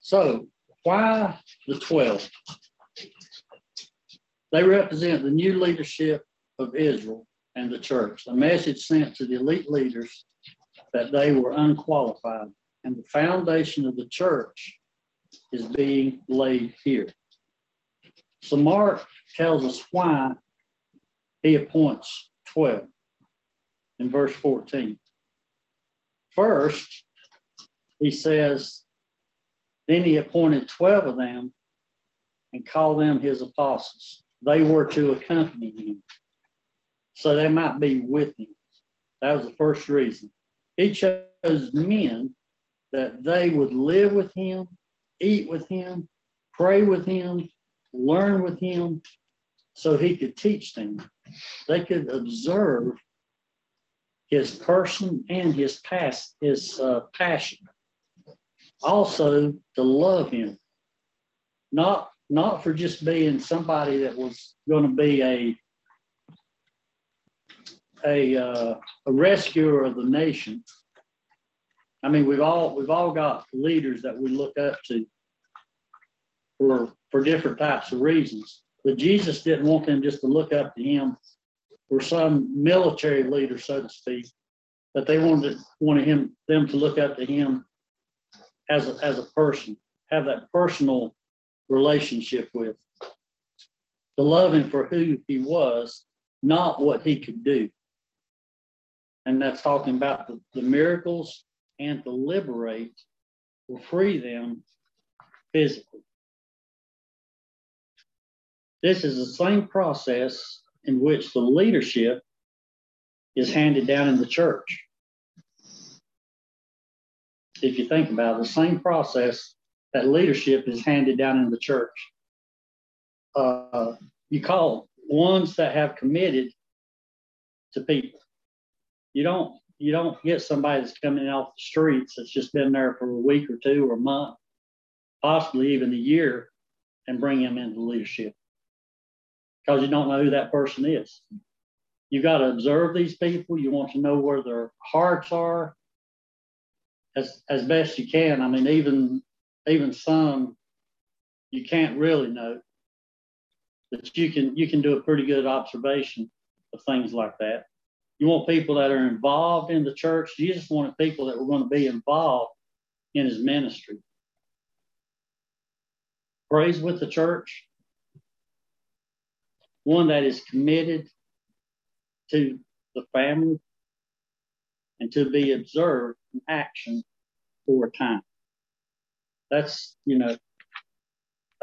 So why the 12? They represent the new leadership of Israel and the church, a message sent to the elite leaders that they were unqualified. And the foundation of the church is being laid here. So Mark tells us why he appoints 12 in verse 14. First, he says, then he appointed 12 of them and called them his apostles. They were to accompany him. So they might be with him. That was the first reason. He chose men that they would live with him, eat with him, pray with him, learn with him, so he could teach them. They could observe his person and his past, his uh, passion. Also to love him, not not for just being somebody that was going to be a a uh, a rescuer of the nation. I mean, we've all we've all got leaders that we look up to for for different types of reasons. But Jesus didn't want them just to look up to him for some military leader, so to speak, but they wanted wanted him them to look up to him as a, as a person, have that personal relationship with, to love him for who he was, not what he could do. And that's talking about the, the miracles and to liberate or free them physically. This is the same process in which the leadership is handed down in the church. If you think about it, the same process that leadership is handed down in the church. Uh, you call ones that have committed to people. You don't you don't get somebody that's coming off the streets that's just been there for a week or two or a month, possibly even a year, and bring them into leadership because you don't know who that person is. You got to observe these people. You want to know where their hearts are as as best you can. I mean, even even some you can't really know, but you can you can do a pretty good observation of things like that. You want people that are involved in the church. Jesus wanted people that were going to be involved in his ministry. Praise with the church, one that is committed to the family and to be observed in action for a time. That's, you know,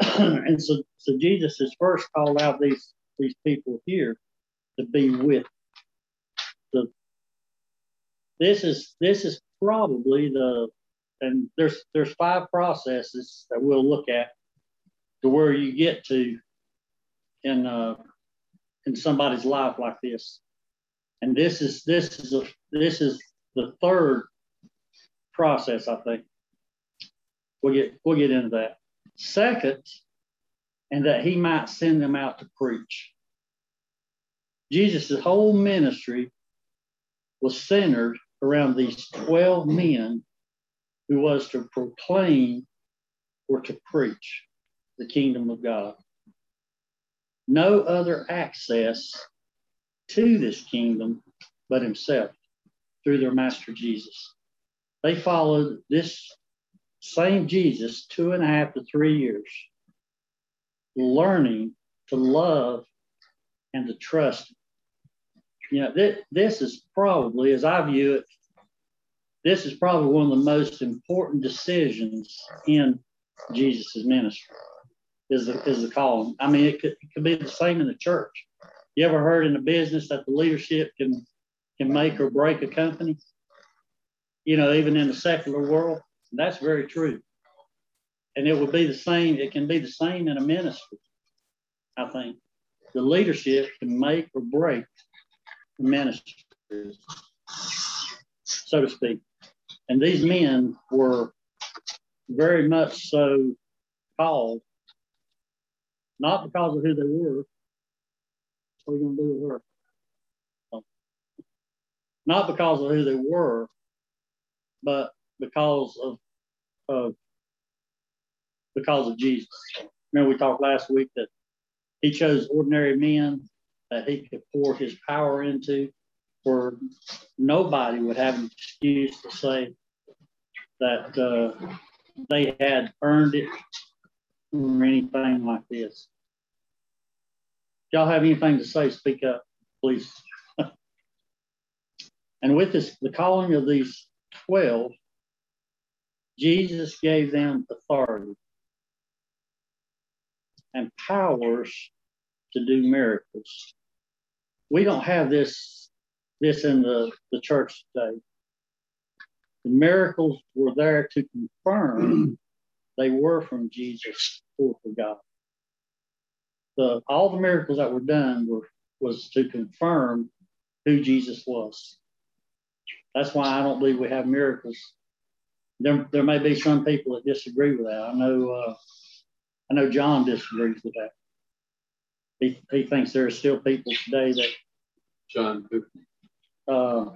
and so, so Jesus has first called out these, these people here to be with the, this is, this is probably the, and there's, there's five processes that we'll look at to where you get to in uh, in somebody's life like this. And this is this is a this is the third process, I think. We'll get we'll get into that. Second, and that he might send them out to preach. Jesus' whole ministry was centered around these 12 men who was to proclaim or to preach the kingdom of God no other access to this kingdom but himself through their master Jesus. They followed this same Jesus two and a half to three years, learning to love and to trust. You know, th- this is probably, as I view it, this is probably one of the most important decisions in Jesus' ministry is the, is the calling. I mean, it could, it could be the same in the church. You ever heard in a business that the leadership can can make or break a company? You know, even in the secular world, that's very true. And it would be the same. It can be the same in a ministry. I think the leadership can make or break the ministry, so to speak. And these men were very much so called not because of who they were. What are we going to do with her? Not because of who they were, but because of, of because of Jesus. Remember, we talked last week that he chose ordinary men that he could pour his power into, where nobody would have an excuse to say that uh, they had earned it or anything like this. Y'all have anything to say, speak up, please. and with this, the calling of these 12, Jesus gave them authority and powers to do miracles. We don't have this, this in the, the church today. The miracles were there to confirm they were from Jesus or from God. The, all the miracles that were done were was to confirm who Jesus was. That's why I don't believe we have miracles. There, there may be some people that disagree with that. I know, uh, I know John disagrees with that. He, he thinks there are still people today that. John Uh,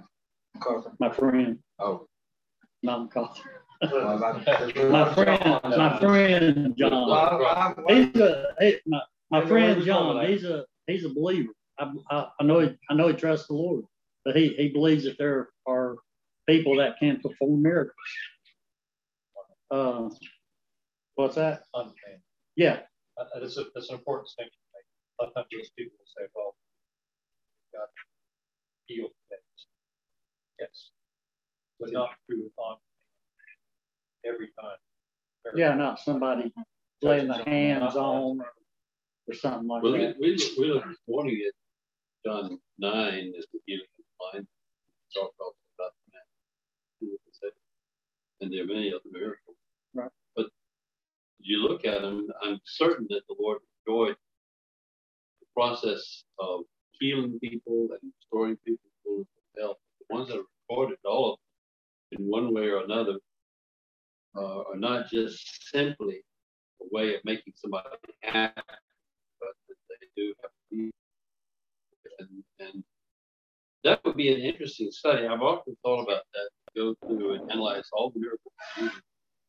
my friend. Oh. Not MacArthur. my friend, my friend John. He's a he, my, my friend John. He's a he's a believer. I, I, I know he I know he trusts the Lord, but he he believes that there are people that can perform miracles. Uh, what's that? Uncanny. Yeah. Uh, that's, a, that's an important thing to make. A lot of times people say, well, God healed things. Yes. But not true on every time. Every yeah, not somebody laying the hands on or something like well, that. We, we, we look this morning John 9 is the healing of mind. Talk about that. And there are many other miracles. Right. But you look at them, I'm certain that the Lord enjoyed the process of healing people and restoring people to health. The ones that are recorded, all of them, in one way or another, uh, are not just simply a way of making somebody happy, but that they do have. And, and that would be an interesting study. I've often thought about that. Go through and analyze all the miracles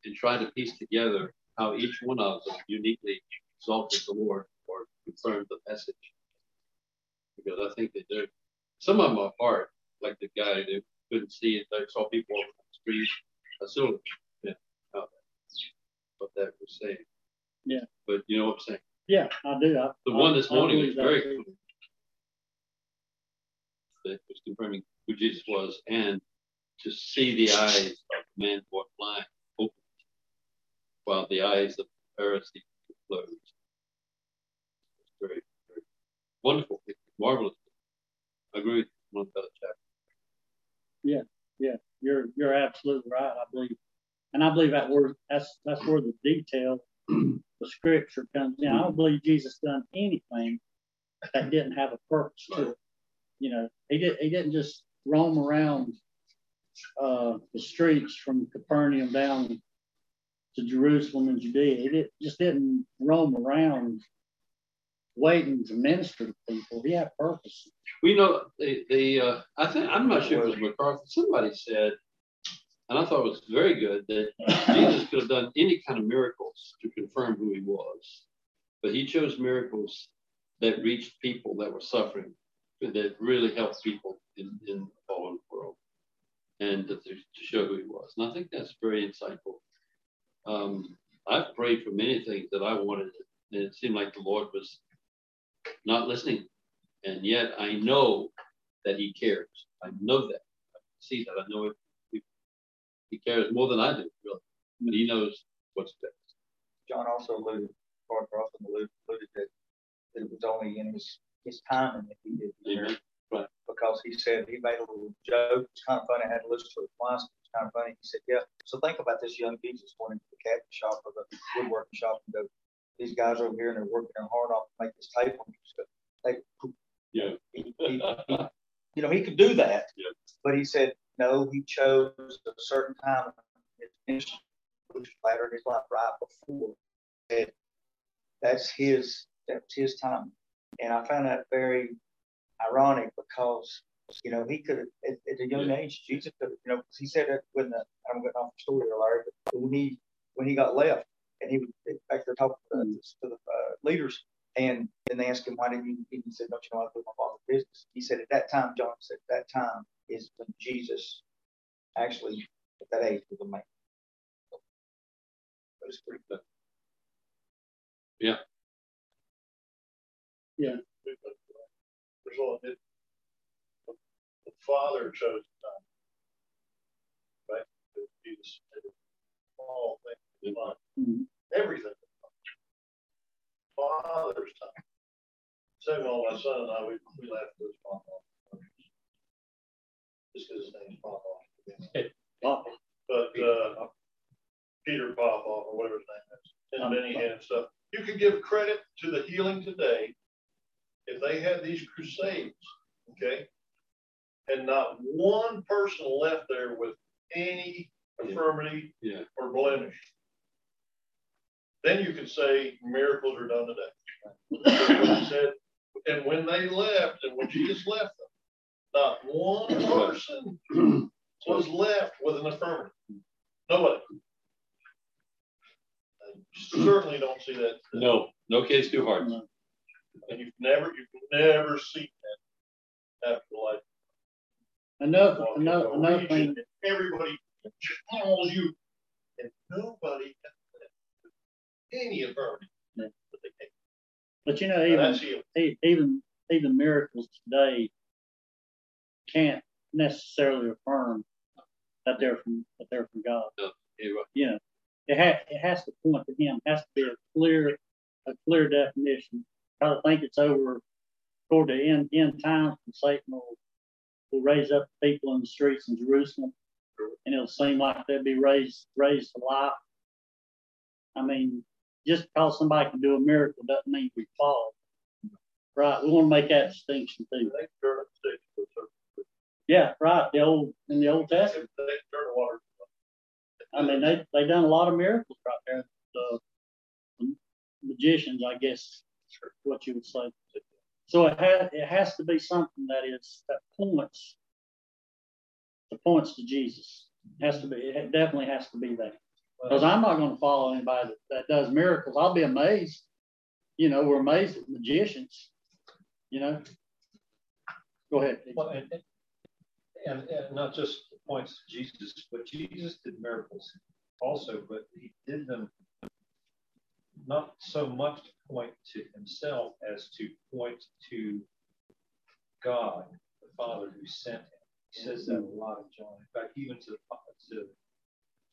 and try to piece together how each one of them uniquely exalted the Lord or confirmed the message. Because I think they there, some of them are hard, like the guy that couldn't see it, they saw people on the street. I still yeah, what that was saying. Yeah. But you know what I'm saying? Yeah, I do. I, the one this morning was very clear. That was confirming who Jesus was and to see the eyes of the man born blind open while the eyes of the Pharisee were closed. It's very, very wonderful, marvelous. I agree with one other chapter. Yeah, yeah, you're you're absolutely right. I believe, and I believe that word that's that's where the detail, the scripture comes in. I don't believe Jesus done anything that didn't have a purpose to it. You know, he did he didn't just roam around uh, the streets from Capernaum down to Jerusalem and Judea. He did, just didn't roam around waiting to minister to people. He had purpose. We know the the uh, I think I'm not sure it was MacArthur. Somebody said, and I thought it was very good that Jesus could have done any kind of miracles to confirm who he was, but he chose miracles that reached people that were suffering, that really helped people in in the fallen world, and to, to show who he was. And I think that's very insightful. Um, I've prayed for many things that I wanted, and it seemed like the Lord was not listening. And yet I know that he cares. I know that. I see that. I know it. He cares more than I do, really. But he knows what's best. John also alluded, Lord also alluded, alluded that, that it was only in his, his timing that he did Amen. Right. Because he said he made a little joke. It's kind of funny. I had to listen to it twice. It's kind of funny. He said, Yeah. So think about this young Jesus going into the cabinet shop or the woodworking shop and go, These guys over here and they're working their hard off to make this table. They, yeah. He, he, he, you know, he could do that. Yeah. But he said, no, he chose a certain time in his later in his life, right before. That that's his that's his time. And I found that very ironic because you know he could at, at a young age Jesus could you know he said that when the I'm getting off the story Larry, but when he when he got left and he was they're talking to, the, to the uh, leaders, and then they asked him why didn't you? He said, "Don't you know I do my father's business?" He said, "At that time, John said, at that time is when Jesus actually at that age was a man." But it's pretty good. Yeah. Yeah. There's all the Father chose the time, right? Jesus all things Mm-hmm. everything. Father's time. Same all my son and I, we, we laughed at his Papa. Just because his name's Papa. Papa. But uh, Peter Popoff or whatever his name is, and Benny Hinn and stuff. You could give credit to the healing today if they had these crusades, okay, and not one person left there with any infirmity Yeah. or blemish. Then you could say miracles are done today. He said, and when they left, and when Jesus left them, not one person was left with an affirmative. Nobody. I certainly don't see that. No, no case too hard. And you've never, you've never seen that after life. Another, another, another thing, Everybody calls you, and nobody has any. Yeah. they can't. but you know, even e- even even miracles today can't necessarily affirm that they're from that they're from God. Anyway, You know, it has it has to point to Him. It has to be a clear a clear definition. I think it's over toward the end end times when Satan will, will raise up people in the streets in Jerusalem, and it'll seem like they'll be raised raised to life. I mean, just because somebody can do a miracle doesn't mean we follow. Right. We want to make that distinction too. They turn it six to a certain Yeah, right. The old in the Old. Testament. They turn the water. I mean, they they done a lot of miracles right there. The, the magicians, I guess, is what you would say. So it has it has to be something that is that points that points to Jesus. It has to be. It definitely has to be that. Because I'm not going to follow anybody that, that does miracles. I'll be amazed. You know, we're amazed at magicians. You know. Go ahead. Well, and, and, and not just points to Jesus, but Jesus did miracles also, but he did them not so much to point to himself as to point to God, the Father who sent him. He says that a lot in John. In fact, even to, to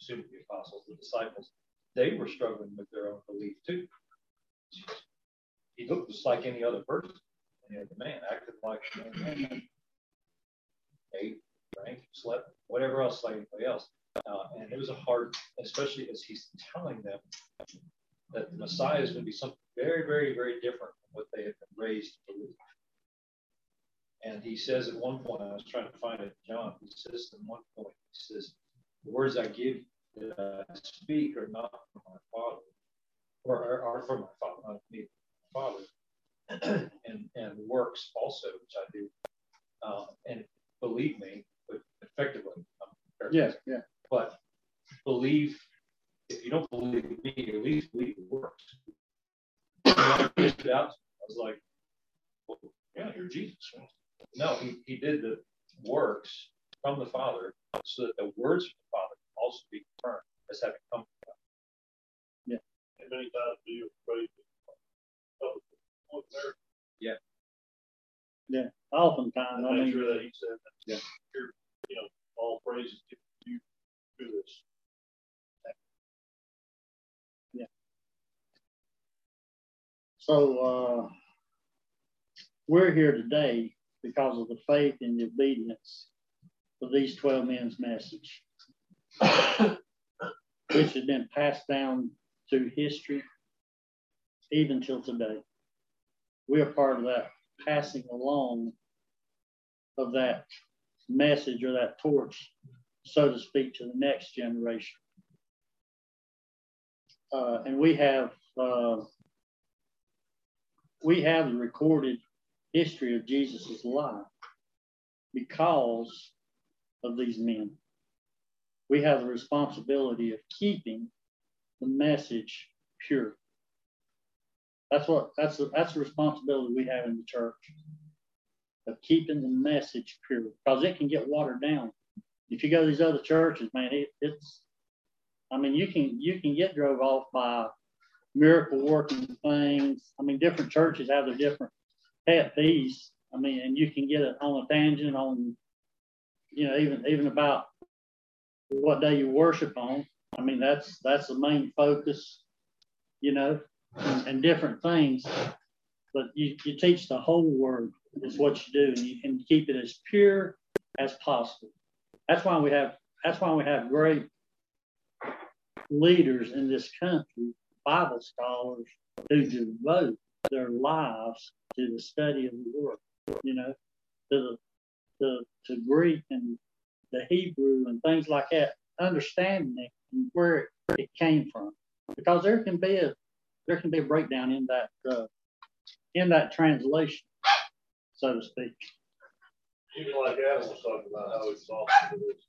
be apostles, the disciples, they were struggling with their own belief too. He looked just like any other person, any other man, acted like any man ate, drank, slept, whatever else like anybody else. Uh, and it was a hard, especially as he's telling them that the Messiah is going to be something very, very, very different from what they had been raised to believe. And he says at one point, I was trying to find it, John, he says at one point, he says, The words I give you that I speak are not from my Father, or are, from my Father, not me, Father. and, and works also, which I do. Uh, and believe me, but effectively, I'm Yeah, yeah. but believe if you don't believe me, at least believe the works. I figured it out. I was like, well, yeah, you're Jesus. No, he, he did the works from the Father so that the words from the Father also be confirmed as having come from God. And many times do you praise Yeah. Yeah. Oftentimes, I And make mean, sure that he said, that Yeah. here, you know, all praises to you do this. Yeah. So uh, we're here today because of the faith and the obedience of these 12 men's message, which has been passed down through history even till today. We are part of that passing along of that message or that torch, so to speak, to the next generation. Uh, and we have uh, we have the recorded history of Jesus' life because of these men. We have the responsibility of keeping the message pure. That's what that's the, that's the responsibility we have in the church of keeping the message pure because it can get watered down. If you go to these other churches, man, it, it's I mean you can you can get drove off by miracle working things. I mean, different churches have their different pet peeves. I mean, and you can get it on a tangent on, you know, even even about what day you worship on. I mean, that's that's the main focus, you know, and, and different things. But you, you teach the whole word is what you do, and you can keep it as pure as possible. That's why we have that's why we have great leaders in this country, Bible scholars who devote their lives to the study of the word, you know, to the to, to Greek and the Hebrew and things like that, understanding it and where it, it came from. Because there can be a there can be a breakdown in that uh, in that translation, so to speak. Even like Adam was talking about how exhausted it is.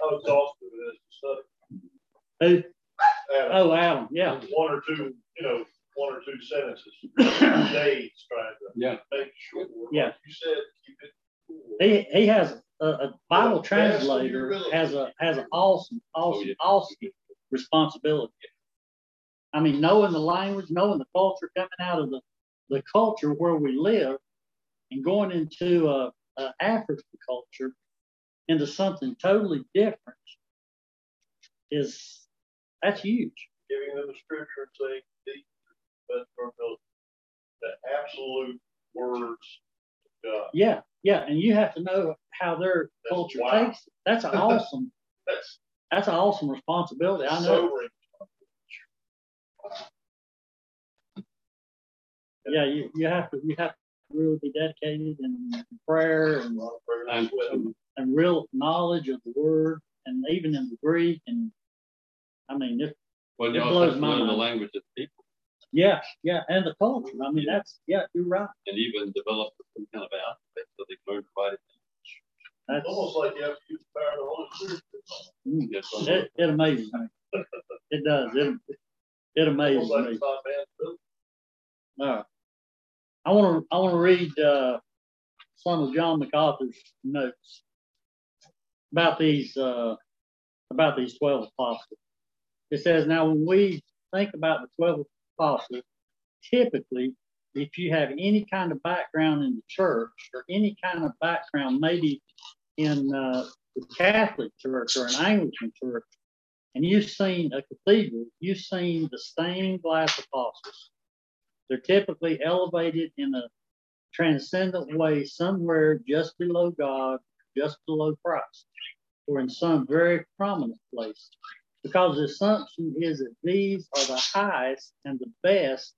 how exhausted it is to study. Who? Adam, Oh, Adam, yeah. one or two, you know, one or two sentences, days trying to Yeah. make sure. Yeah. Like you said, keep it cool. He he has a, a Bible Yeah, that's translator what you really- has a has an awesome, awesome, oh, yeah. awesome responsibility. I mean, knowing the language, knowing the culture coming out of the, the culture where we live and going into a, a African culture into something totally different is that's huge. Giving them the scripture and saying, these are the from the, the absolute words of God. Yeah, yeah, and you have to know how their That's culture wow. takes it. That's an awesome. That's That's an awesome responsibility. I know. sobering. yeah, you, you have to you have to really be dedicated in prayer and, A lot of prayer And- and and real knowledge of the word and even in the Greek and I mean it, Well, It blows have to my learn the language of the people yeah, yeah, and the culture. I mean that's yeah, you're right. and even develop some kind of alphabet so they can learn to write it. That's Almost like you have to use the power of the Holy Spirit. Yes, so- it, it amazes me. It does. It it amazes me. Uh, I want to I want to read uh, some of John MacArthur's notes about these uh, about these twelve apostles. It says, "Now when we think about the twelve apostles, typically, if you have any kind of background in the church or any kind of background, maybe in uh, the Catholic Church or an Anglican church, and you've seen a cathedral, you've seen the stained glass apostles." They're typically elevated in a transcendent way somewhere just below God, just below Christ, or in some very prominent place. Because the assumption is that these are the highest and the best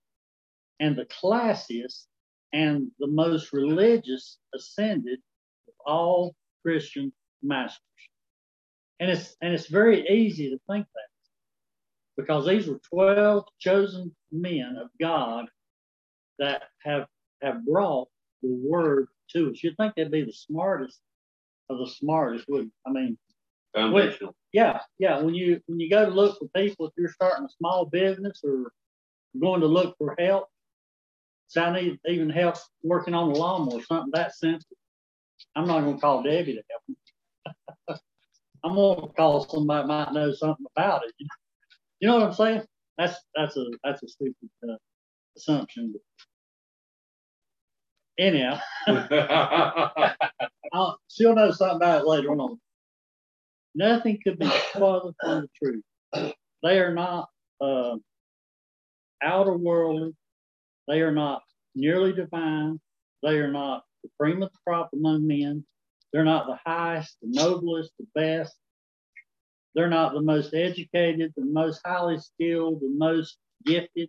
and the classiest and the most religious ascended of all Christian masters. And it's and it's very easy to think that because these were 12 chosen men of God that have have brought the word to us. You'd think they'd be the smartest of the smartest, wouldn't? I mean, Foundational. yeah, yeah. When you when you go to look for people, if you're starting a small business or going to look for help, so I need even help working on the lawnmower, something that simple. I'm not gonna call Debbie to help me. I'm gonna call somebody that might know something about it. You know what I'm saying? That's that's a that's a stupid uh, assumption. Anyhow, I'll, she'll know something about it later on. Nothing could be farther from the truth. They are not uh, outer worldly. They are not nearly divine. They are not the cream of the crop among men. They're not the highest, the noblest, the best. They're not the most educated, the most highly skilled, the most gifted,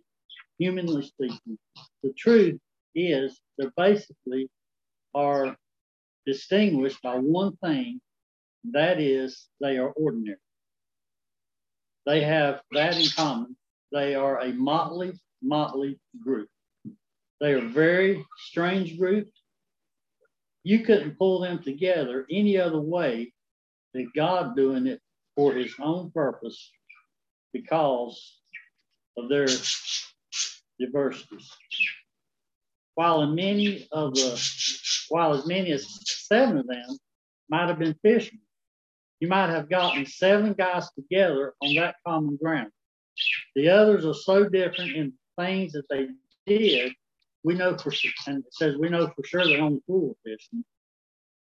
humanly speaking. The truth is, they basically are distinguished by one thing, that is, they are ordinary. They have that in common. They are a motley, motley group. They are a very strange group. You couldn't pull them together any other way than God doing it for his own purpose because of their diversities. While in many of the, while as many as seven of them might have been fishermen, you might have gotten seven guys together on that common ground. The others are so different in things that they did. We know for sure, and it says we know for sure they're only fool fishing.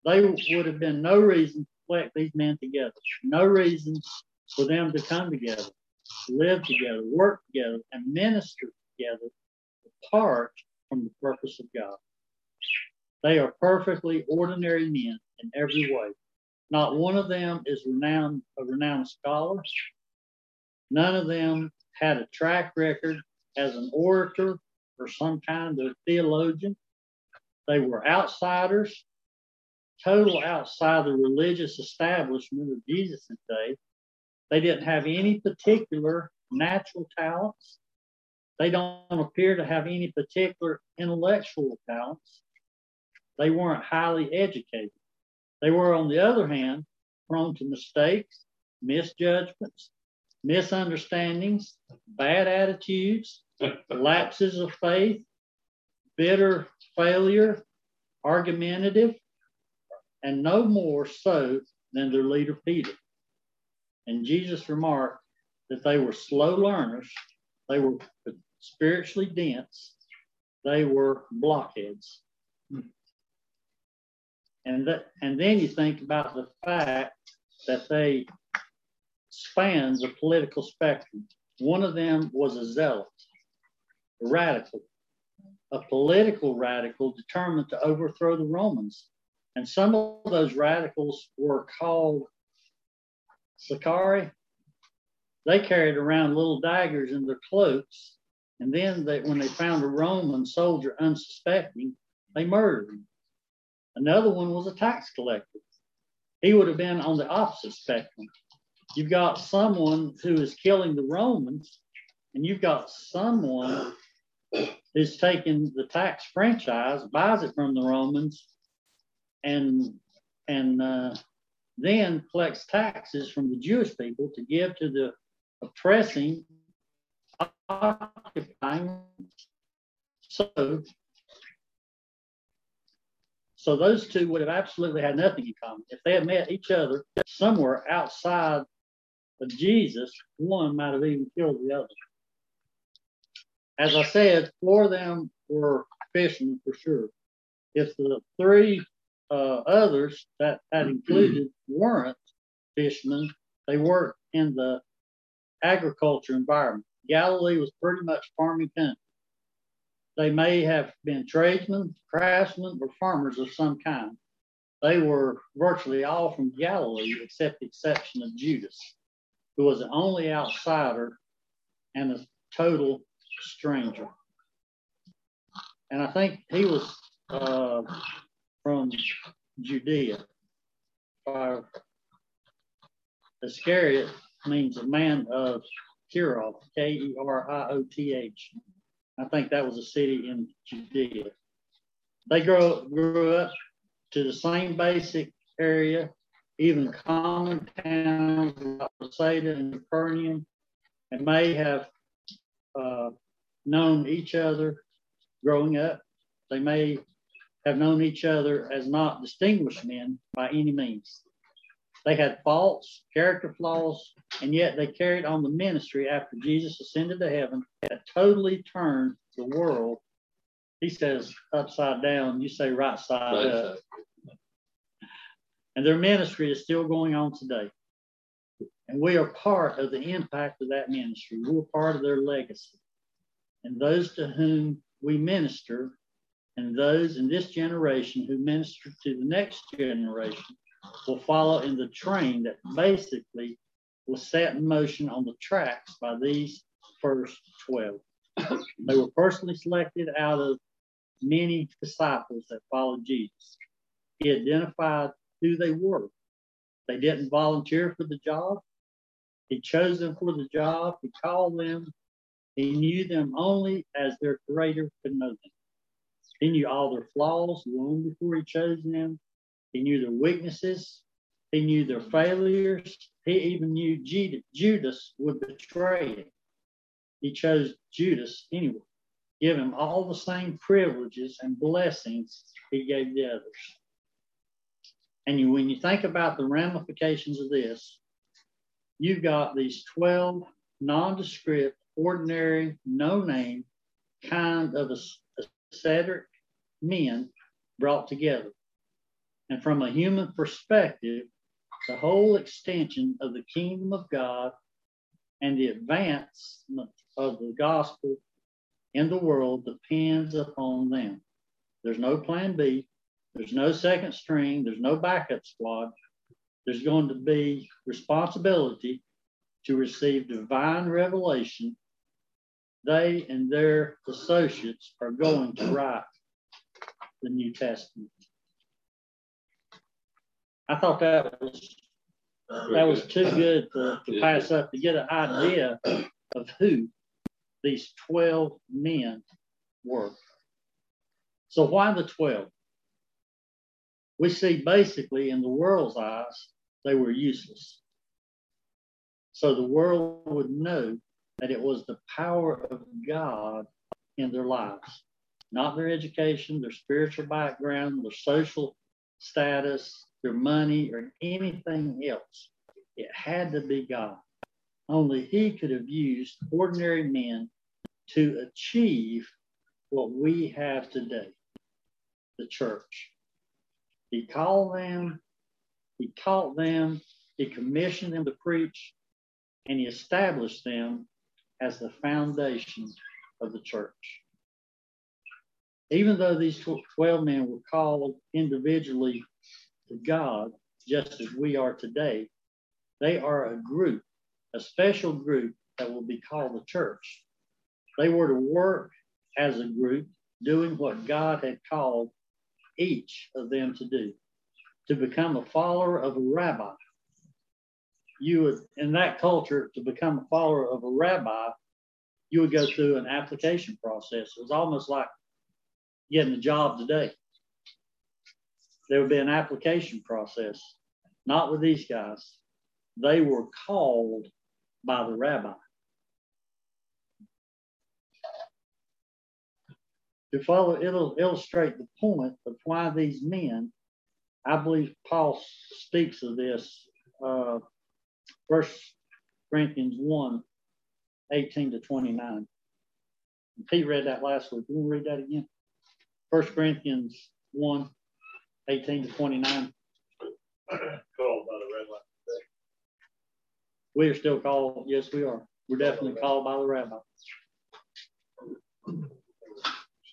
They would have been no reason to collect these men together, no reason for them to come together, live together, work together, and minister together apart from the purpose of God. They are perfectly ordinary men in every way. Not one of them is renowned, a renowned scholar. None of them had a track record as an orator or some kind of theologian. They were outsiders, total outside the religious establishment of Jesus' day. They didn't have any particular natural talents. They don't appear to have any particular intellectual talents. They weren't highly educated. They were, on the other hand, prone to mistakes, misjudgments, misunderstandings, bad attitudes, lapses of faith, bitter failure, argumentative, and no more so than their leader Peter. And Jesus remarked that they were slow learners, they were spiritually dense, they were blockheads. And that, and then you think about the fact that they spanned the political spectrum. One of them was a zealot, a radical, a political radical determined to overthrow the Romans. And some of those radicals were called Sicarii. They carried around little daggers in their cloaks. And then they, when they found a Roman soldier unsuspecting, they murdered him. Another one was a tax collector. He would have been on the opposite spectrum. You've got someone who is killing the Romans, and you've got someone who's taking the tax franchise, buys it from the Romans, and and uh, then collects taxes from the Jewish people to give to the oppressing, occupying. So so those two would have absolutely had nothing in common. If they had met each other somewhere outside of Jesus, one might have even killed the other. As I said, four of them were fishermen for sure. If the three uh, others that that included weren't fishermen, they worked in the agriculture environment. Galilee was pretty much farming country. They may have been tradesmen, craftsmen, or farmers of some kind. They were virtually all from Galilee, except the exception of Judas, who was the only outsider and a total stranger. And I think he was uh, from Judea. Uh, Iscariot means a man of Kerioth, K E R I O T H. I think that was a city in Judea. They grew, grew up to the same basic area, even common towns like Bethsaida and Capernaum, and may have uh, known each other growing up. They may have known each other as not distinguished men by any means. They had faults, character flaws, and yet they carried on the ministry after Jesus ascended to heaven that totally turned the world. He says upside down, you say right side right up. And their ministry is still going on today. And we are part of the impact of that ministry. We're part of their legacy. And those to whom we minister, and those in this generation who minister to the next generation, will follow in the train that basically was set in motion on the tracks by these first 12. they were personally selected out of many disciples that followed Jesus. He identified who they were. They didn't volunteer for the job. He chose them for the job. He called them. He knew them only as their creator could know them. He knew all their flaws long before he chose them. He knew their weaknesses. He knew their failures. He even knew Judas would betray him. He chose Judas anyway. give him all the same privileges and blessings he gave the others. And you, when you think about the ramifications of this, you've got these 12 nondescript, ordinary, no name kind of ascetic men brought together. And from a human perspective, the whole extension of the kingdom of God and the advancement of the gospel in the world depends upon them. There's no plan B. There's no second string. There's no backup squad. There's going to be responsibility to receive divine revelation. They and their associates are going to write the New Testament. I thought that was that was too good to, to pass up to get an idea of who these 12 men were. So why the 12? We see basically in the world's eyes, they were useless. So the world would know that it was the power of God in their lives, not their education, their spiritual background, their social status, their money, or anything else. It had to be God. Only He could have used ordinary men to achieve what we have today the church. He called them, He taught them, He commissioned them to preach, and He established them as the foundation of the church. Even though these 12 men were called individually to God, just as we are today, they are a group, a special group that will be called the church. They were to work as a group, doing what God had called each of them to do, to become a follower of a rabbi. You would, in that culture, to become a follower of a rabbi, you would go through an application process. It was almost like getting a job today. There would be an application process, not with these guys. They were called by the rabbi. To follow, it'll illustrate the point of why these men, I believe Paul speaks of this, uh, First Corinthians 1, 18 to 29. Pete read that last week. You want to read that again? First Corinthians 1, 18 to 29. Called by the rabbi. We are still called, yes, we are. We're definitely called by the rabbi.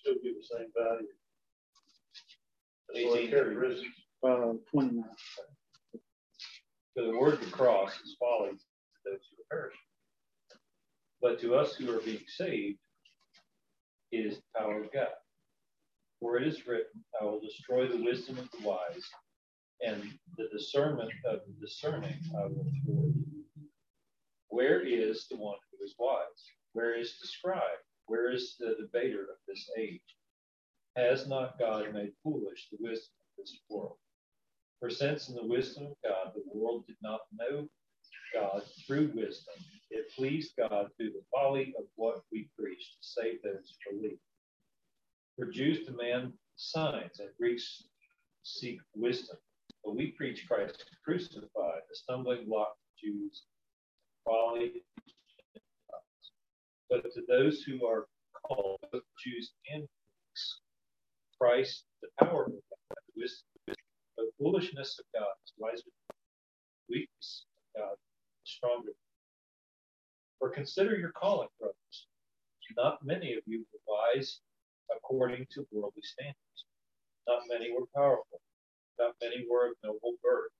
Still give the same value. 18 characteristics. Uh, 29. For the word of the cross is folly to those who perish. But to us who are being saved, it is the power of God. For it is written, I will destroy the wisdom of the wise, and the discernment of the discerning I will thwart. Where is the one who is wise? Where is the scribe? Where is the debater of this age? Has not God made foolish the wisdom of this world? For since in the wisdom of God the world did not know God through wisdom, it pleased God through the folly of what we preach to save those who believe. For Jews demand signs and Greeks seek wisdom, but we preach Christ crucified, a stumbling block to Jews folly. But to those who are called, both Jews and Greeks, Christ, the power of God, the wisdom, the foolishness of God is wiser weakness of God is stronger. For consider your calling, brothers. Not many of you were wise according to worldly standards. Not many were powerful. Not many were of noble birth.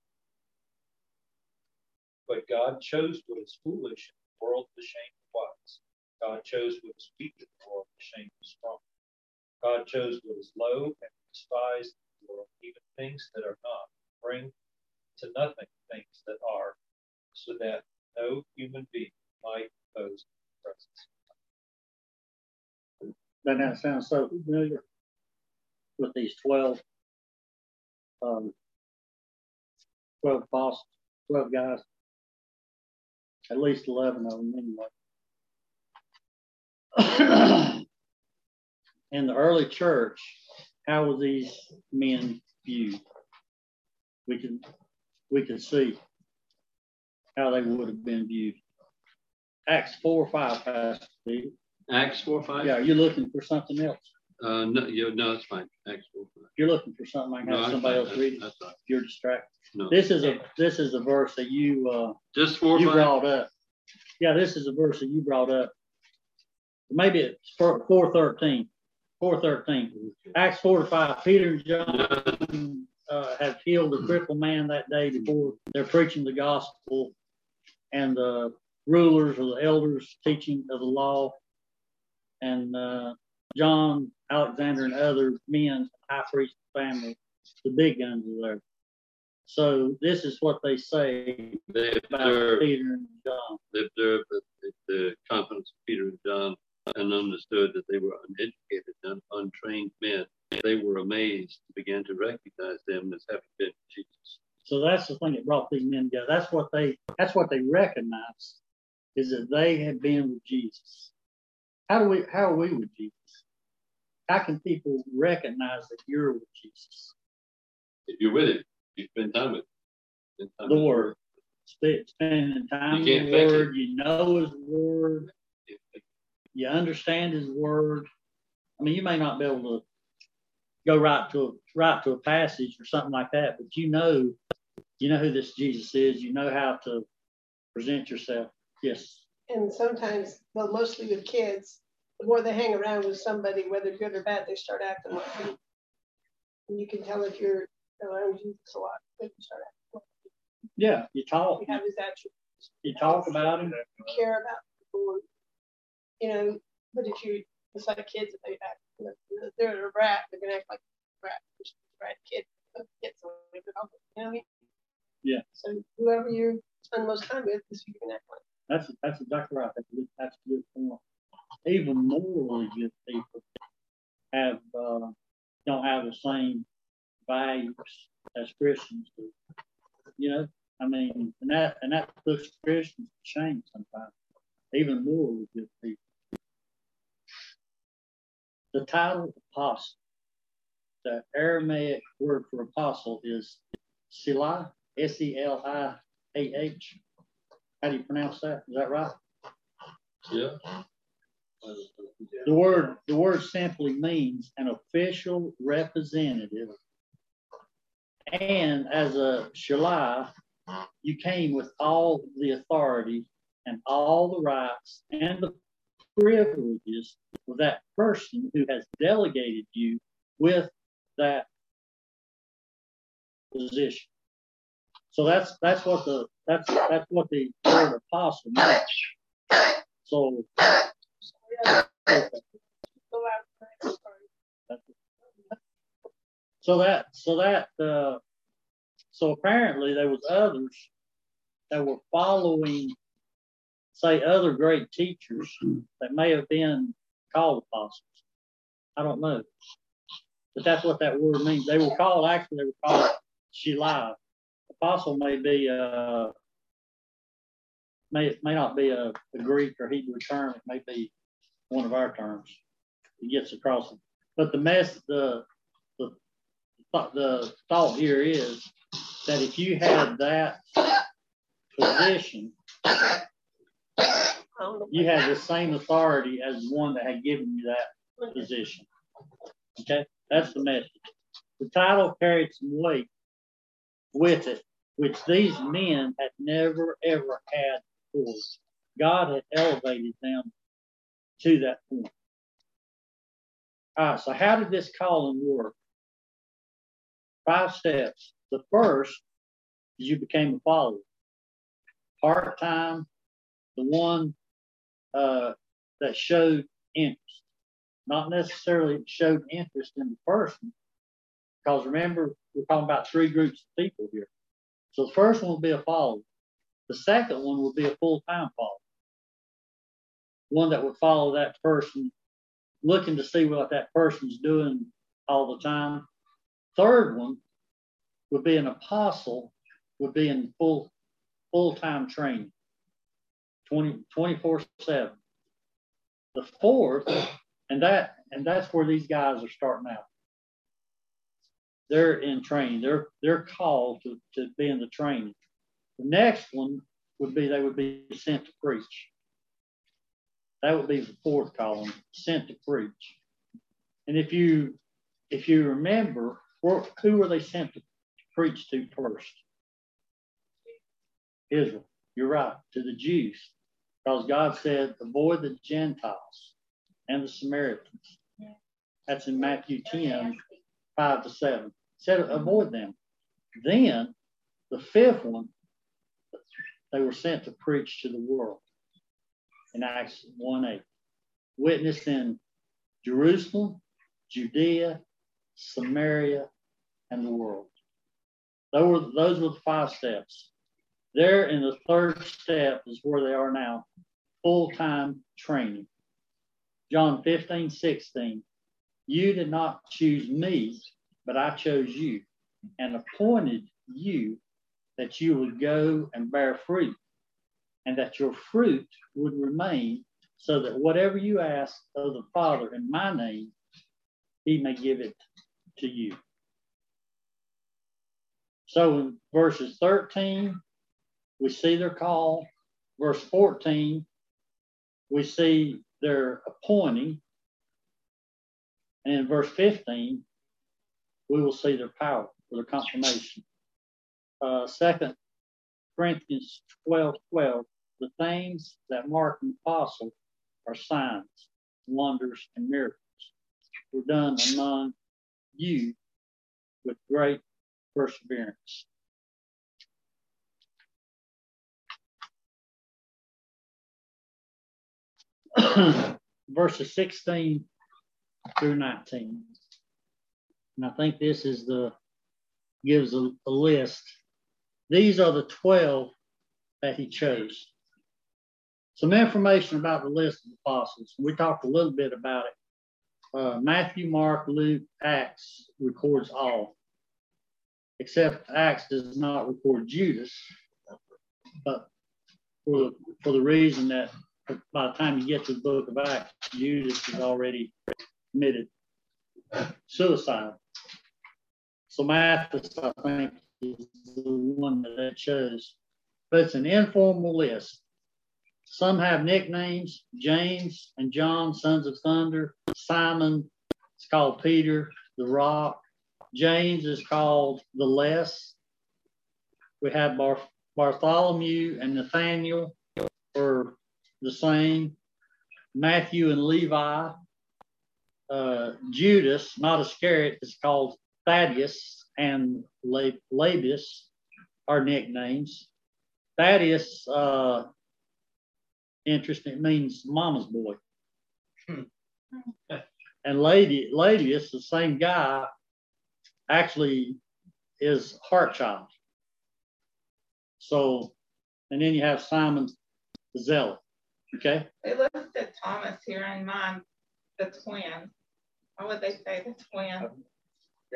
But God chose what is foolish in the world to shame the wise. God chose what is weak in the world to shame the strong. God chose what is low and despised in the world, even things that are not, bring to nothing things that are, so that no human being might oppose the presence. Doesn't that sound so familiar with these 12, um, 12 apostles, 12 guys? At least 11 of them, anyway. In the early church, how were these men viewed? We can we can see how they would have been viewed. Acts four or five, Pastor Steve. Acts four five. Yeah, you're looking for something else. Uh, no, yeah, no, that's fine. Acts four five. You're looking for something I can No, have somebody fine. else read. it. That's. You're distracted. No, This is a this is a verse that you uh just four you five. brought up. Yeah, this is a verse that you brought up. Maybe it's four four thirteen. Four thirteen. Acts four to five. Peter and John uh, have healed a crippled man that day before they're preaching the gospel, and the rulers or the elders teaching of the law, and uh, John, Alexander, and other men, high priest family, the big guns are there. So this is what they say They about Peter and John. they observed the, the, the confidence of Peter and John and understood that they were uneducated and untrained men. They were amazed and began to recognize them as having been with Jesus. So that's the thing that brought these men together. That's what they that's what they recognized is that they had been with Jesus. How do we how are we with Jesus? How can people recognize that you're with Jesus? If you're with him, you spend time with him. Spend time The with word. Sp- Spending time You in the fake it. word, you know his word, you understand his word. I mean, you may not be able to go right to a right to a passage or something like that, but you know, you know who this Jesus is. You know how to present yourself. Yes. And sometimes, well, mostly with kids, the more they hang around with somebody, whether good or bad, they start acting like you. And you can tell if you're around Jesus a lot, you start acting like Yeah. You talk. you have his attributes, You talk about him. you care about the people, you know. But if you, it's like kids, if they act, they're a rat, they're gonna act like a rat, a rat kid, get someone, you know what I mean? Yeah. So whoever you spend most time with is who you can act like. That's that's exactly right. That's that's a good point. Even more good people have uh, don't have the same values as Christians do. You know, I mean, and that and that puts Christians to shame sometimes. Even morally good people. The title apostle, the Aramaic word for apostle is Silah, S E L I A H. How do you pronounce that? Is that right? Yeah. The word the word simply means an official representative. And as a Shalah, you came with all the authority and all the rights and the privileges of that person who has delegated you with that position. So that's that's what the that's that's what the word apostle means. So. So that, so that, uh, so apparently there was others that were following, say, other great teachers that may have been called apostles. I don't know, but that's what that word means. They were called actually. They were called Shilah. Apostle may be uh may may not be a, a Greek or Hebrew term. It may be one of our terms. It gets across it. But the mess the the thought- the thought here is that if you had that position. You had the same authority as the one that had given you that position. Okay, that's the message. The title carried some weight with it, which these men had never ever had before. God had elevated them to that point. All right, so how did this calling work? Five steps. The first is you became a follower. Part time, the one uh, that showed interest, not necessarily showed interest in the person, because remember, we're talking about three groups of people here. So the first one will be a follower. The second one will be a full time follower. One that would follow that person, looking to see what that person's doing all the time. Third one would be an apostle, would be in full full time training, 20, 24 7. The fourth, and that and that's where these guys are starting out. They're in training. They're they're called to, to be in the training. The next one would be they would be sent to preach. That would be the fourth column, sent to preach. And if you if you remember, who were they sent to preach to first? Israel. You're right, to the Jews. Because God said, avoid the Gentiles and the Samaritans. That's in Matthew 10, 5 to 7. Said avoid them. Then the fifth one, they were sent to preach to the world in Acts 1 8. Witness in Jerusalem, Judea, Samaria, and the world. Those were, those were the five steps. There in the third step is where they are now full time training. John 15, 16. You did not choose me, but I chose you and appointed you that you would go and bear fruit and that your fruit would remain so that whatever you ask of the Father in my name, he may give it to you. So in verses 13, we see their call. Verse 14, we see their appointing. And in verse 15, we will see their power for their confirmation. Uh, second Corinthians 12 12, the things that mark an apostle are signs, wonders, and miracles were done among you with great perseverance. verses 16 through 19. And I think this is the gives a, a list. These are the 12 that he chose. Some information about the list of apostles. We talked a little bit about it. Uh, Matthew, Mark, Luke, Acts records all, except Acts does not record Judas, but for, for the reason that by the time you get to the book of Acts, Judas has already committed suicide. So Matthias, I think, is the one that they chose. But it's an informal list. Some have nicknames James and John, sons of thunder. Simon is called Peter, the rock. James is called the less. We have Bar- Bartholomew and Nathaniel, the same. Matthew and Levi. Uh, Judas, not Iscariot, is called Thaddeus and Lebbaeus are nicknames. Thaddeus, uh, interesting, means mama's boy. and Lady, Lebbaeus, the same guy, actually is heart child. So, and then you have Simon the Zealot. Okay. They listed Thomas here in mind, the twin. What would they say, the twin?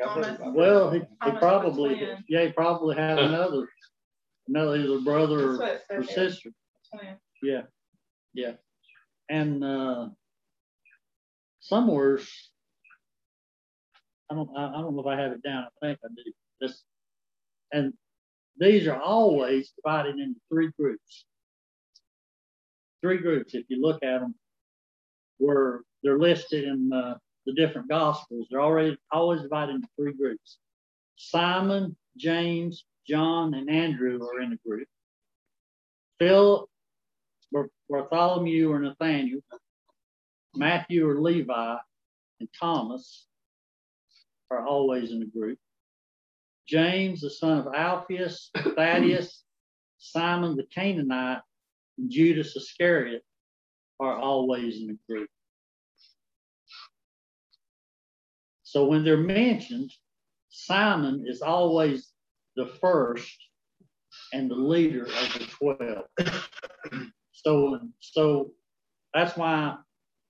Thomas. Well, he, he probably, yeah, he probably had another, another either brother or, or sister. Twin. Yeah, yeah, and uh, somewhere, I don't, I, I don't know if I have it down. I think I do. This, and these are always divided into three groups three groups, if you look at them, where they're listed in uh, the different gospels. They're already always divided into three groups. Simon, James, John, and Andrew are in a group. Philip, Bartholomew or Nathaniel, Matthew or Levi, and Thomas are always in a group. James, the son of Alphaeus, Thaddeus, Simon the Canaanite, Judas Iscariot are always in a group. So when they're mentioned, Simon is always the first and the leader of the 12. so, so that's why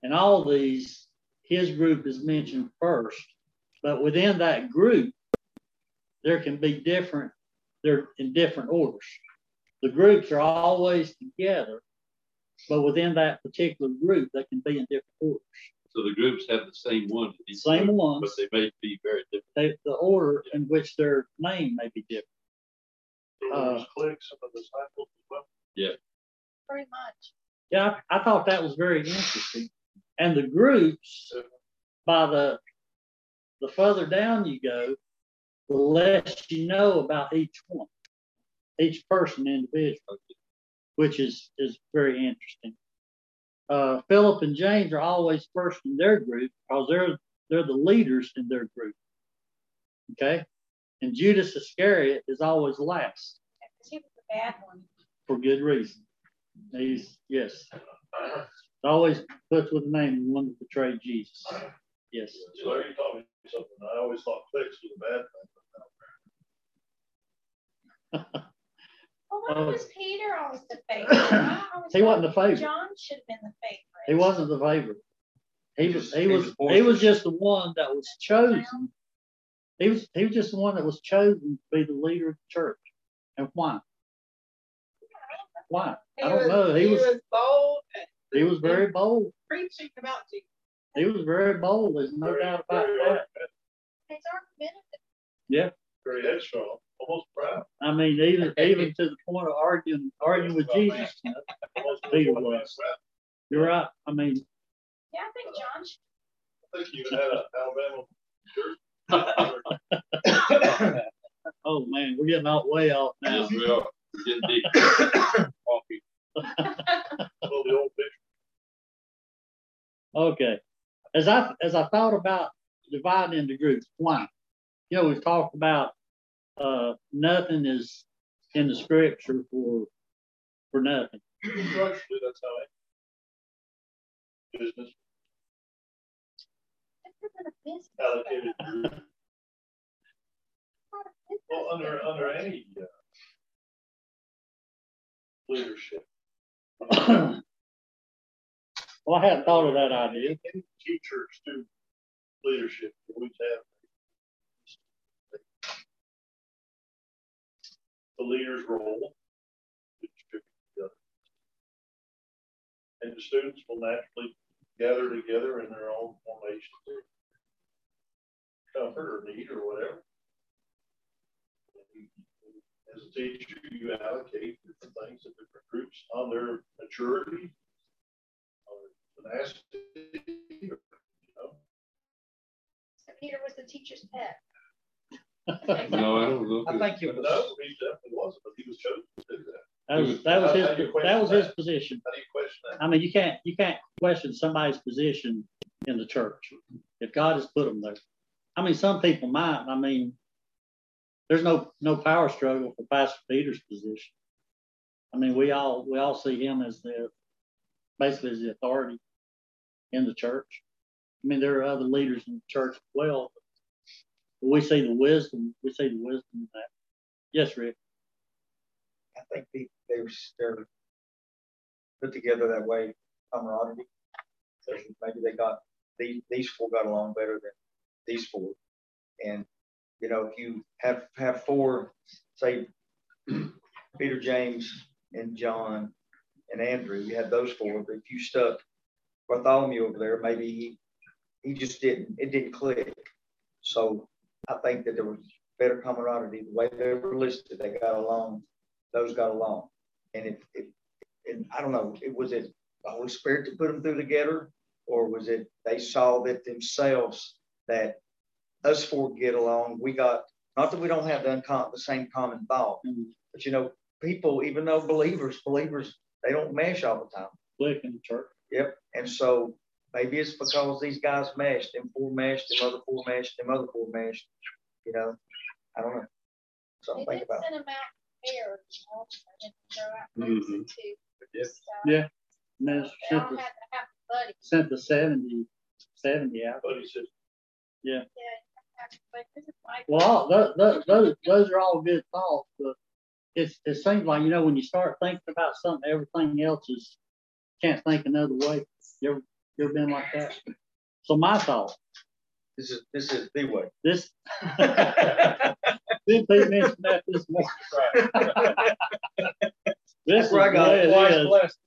in all these, his group is mentioned first. But within that group, there can be different, they're in different orders the groups are always together, but within that particular group, they can be in different orders. So the groups have the same one. in Same group, ones. But they may be very different. They, the order in which their name may be different. Those uh, cliques of the disciples as well. Pretty much. Yeah, I, I thought that was very interesting. And the groups, by the the further down you go, the less you know about each one, each person individually, which is is very interesting. Uh, Philip and James are always first in their group because they're they're the leaders in their group. Okay, and Judas Iscariot is always last he was the bad one. for good reason. He's yes, always puts with the name the one that betrayed Jesus. Yes. So you taught me something. I always thought cliques was a bad thing. Well, why Oh. was Peter always the favorite? I He wasn't the favorite. John should have been the favorite. He wasn't the favorite. He He was was- he he was was he was just the one that was chosen. He was he was just the one that was chosen to be the leader of the church. And why? Why? He I don't was- know. He was bold he was very bold. preaching about Jesus. He was very bold. There's no doubt about very that. He's argumentative. Very headstrong, almost proud. I mean, even even to the point of arguing arguing with Jesus. Almost Peter was. You're right. I mean, Yeah, I think John should. I think you had Alabama oh man, we're getting out way off now. Yes, we are. We're getting deep. Coffee. Well, the old picture. Okay. As I as I thought about dividing into groups, why? You know, we've talked about uh, nothing is in the scripture for for nothing. Structurally, that's how I. Business This isn't a business. allocated. group. It's not a business Well, under, under any uh, leadership. well, I hadn't thought of that idea. Any teacher, student leadership, always have. The leader's role. And the students will naturally gather together in their own formation. Comfort or need or whatever. As a teacher, you allocate different things to different groups on their maturity. Or tenacity, or, you know. So Peter was the teacher's pet. No, I don't know. I think it But was, no, he definitely wasn't, but he was chosen to do that. That was that was his how do that was his position. How do you question that? I mean, you can't you can't question somebody's position in the church if God has put them there. I mean, some people might. I mean, there's no no power struggle for Pastor Peter's position. I mean, we all we all see him as the basically as the authority in the church. I mean, there are other leaders in the church as well. We see the wisdom. We see the wisdom in that. Yes, Rick. I think they, they they're put together that way, camaraderie. Maybe they got, these, these four got along better than these four. And, you know, if you have, have four, say, Peter, James, and John, and Andrew, you had those four, but if you stuck Bartholomew over there, maybe he, he just didn't, it didn't click. So I think that there was better camaraderie, the way they were listed, they got along, those got along. And if, if, and I don't know, it was it the Holy Spirit that put them through together, or was it they saw that themselves that us four get along? We got not that we don't have the, uncom- the same common thought, Mhm. but you know, people, even though believers, believers, they don't mesh all the time. Click in the church. Yep. And so maybe it's because these guys meshed, them four meshed, them other four meshed, them other four meshed. You know, I don't know. They Something to think about. send him out there, you know, and throw out Mhm. links to Yes. Yeah. And then They all sent the, had to have buddies. sent the 70, 70 out. But he said, Yeah, you have to have, but this is my. Well, those, those, those, those are all good thoughts, but it's, it seems like, you know, when you start thinking about something, everything else is, can't think another way. You ever, you ever been like that? So my thought, This is this is the way. this, didn't Pete mention that this morning? This is That's where I got it. is. blessed.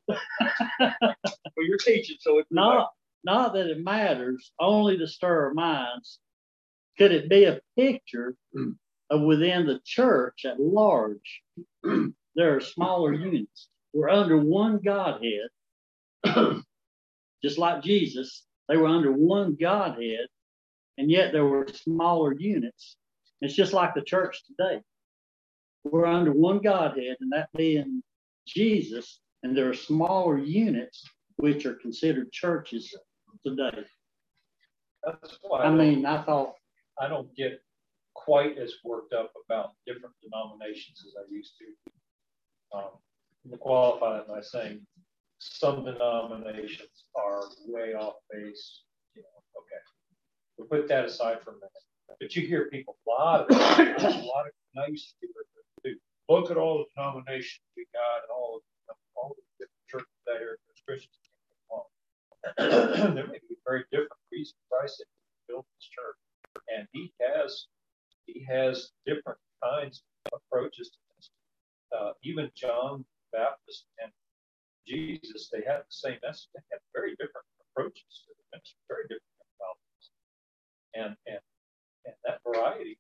Well, you're teaching, so it's No, not that it matters, only to stir our minds. Could it be a picture of within the church at large? there are smaller units. We're under one Godhead, just like Jesus. They were under one Godhead, and yet there were smaller units. It's just like the church today. We're under one Godhead, and that being Jesus, and there are smaller units which are considered churches today. That's why I mean, I thought, I don't get quite as worked up about different denominations as I used to. Um, to qualify that by saying some denominations are way off base. You know, okay, we'll put that aside for a minute. But you hear people a lot of a lot of nice people do. Look at all the denominations we got and all of all the different churches that there, Christians. there may be very different reasons Christ built this church, and he has he has different kinds of approaches to this. Uh, even John Baptist and Jesus, they had the same message. They had very different approaches to the ministry, very different problems. And and and that variety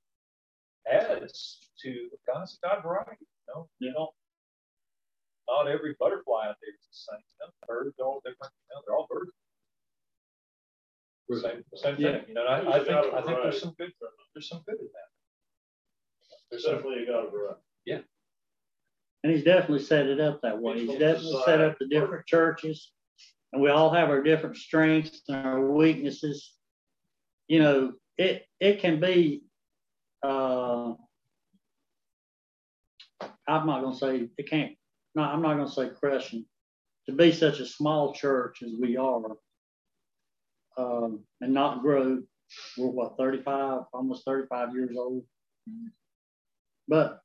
adds to God's God variety. You know, you know, not every butterfly out there is the same. You know, birds are all different. You know, they're all birds. Same, same Yeah. thing. You know, I, I think I think there's some good there's some good in that. There's definitely a God of variety. And he's definitely set it up that way. He's definitely set up the different churches, and we all have our different strengths and our weaknesses. You know, it it can be. Uh, I'm not gonna say it can't. No, I'm not gonna say crushing. To be such a small church as we are, um, and not grow. We're what 35, almost 35 years old. But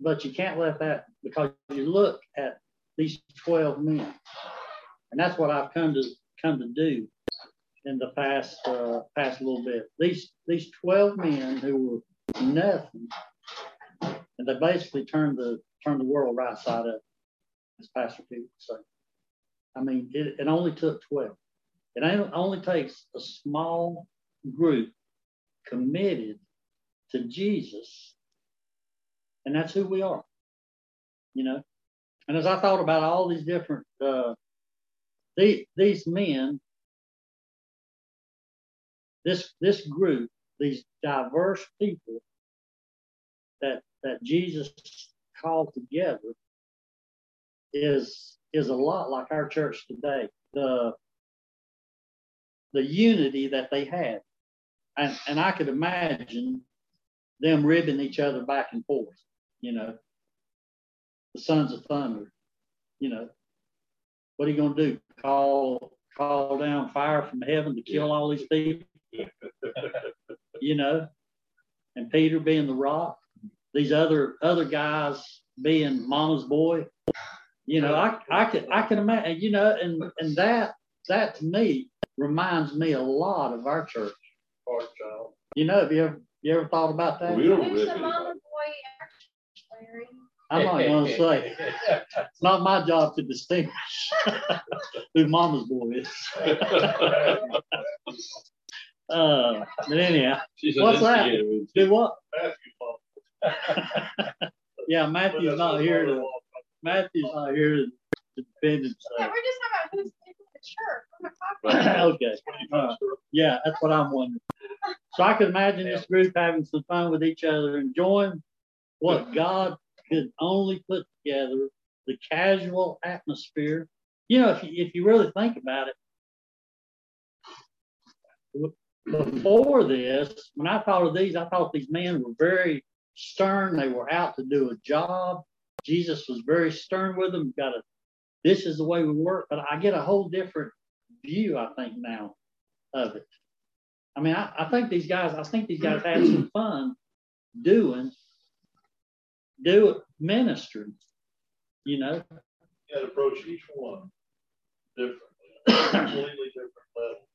but you can't let that because you look at these 12 men, and that's what I've come to come to do in the past uh, past little bit. These these 12 men who were nothing, and they basically turned the turned the world right side up, as Pastor Pete would say. I mean, it, it only took 12. It only takes a small group committed to Jesus and that's who we are, you know. And as I thought about all these different, uh, the, these men, this this group, these diverse people that that Jesus called together, is is a lot like our church today. The the unity that they had, and and I could imagine them ribbing each other back and forth you know, the sons of thunder, you know, what are you going to do? Call call down fire from heaven to kill all these people, you know, and Peter being the rock, these other other guys being mama's boy, you know, I I can I can imagine, you know, and and that that to me reminds me a lot of our church. You know, have you ever you ever thought about that? We don't Who's rip the mama anybody. boy Larry? I'm not going to say. It's not my job to distinguish who mama's boy is. Uh, but anyhow, She's What's that? instigator, do what? yeah, Matthew's not here to, Matthew's not here to defend Yeah, himself. we're just talking about who's in the church. We're not. Okay, uh, yeah, that's what I'm wondering. So I can imagine this group having some fun with each other, enjoying what God could only put together, the casual atmosphere. You know, if you, if you really think about it, before this, when I thought of these, I thought these men were very stern. They were out to do a job. Jesus was very stern with them. Got a, this is the way we work. But I get a whole different view, I think, now of it. I mean, I, I think these guys, I think these guys had some fun doing, do it, ministering, you know. You had to approach each one differently, completely different level.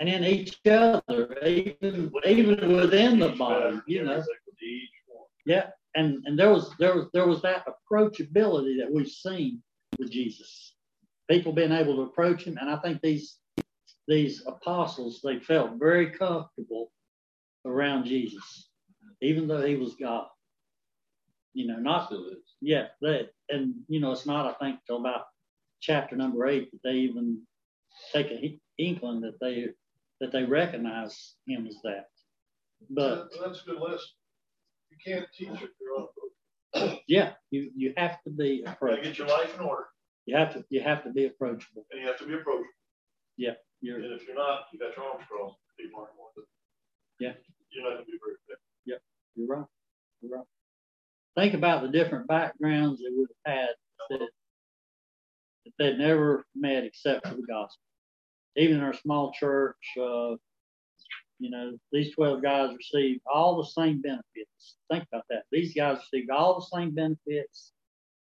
and in each other, even even within the body, you know. Each one. Yeah, and and there was there was there was that approachability that we've seen with Jesus. People being able to approach him, and I think these these apostles, they felt very comfortable around Jesus, even though he was God. You know, not yeah, that and you know, it's not I think till about chapter number eight that they even take an inkling that they that they recognize him as that. But that's a good lesson. You can't teach it you're on yeah, you you have to be approachable. get your life in order. You have to you have to be approachable. And you have to be approachable. Yeah. You're, and if you're not, you got your arms crossed. People aren't Yeah. You're not gonna be very good. Yeah, you're right. You're right. Think about the different backgrounds they would have had that, that they'd never met except for the gospel. Even in our small church, uh, you know, these 12 guys received all the same benefits. Think about that. These guys received all the same benefits.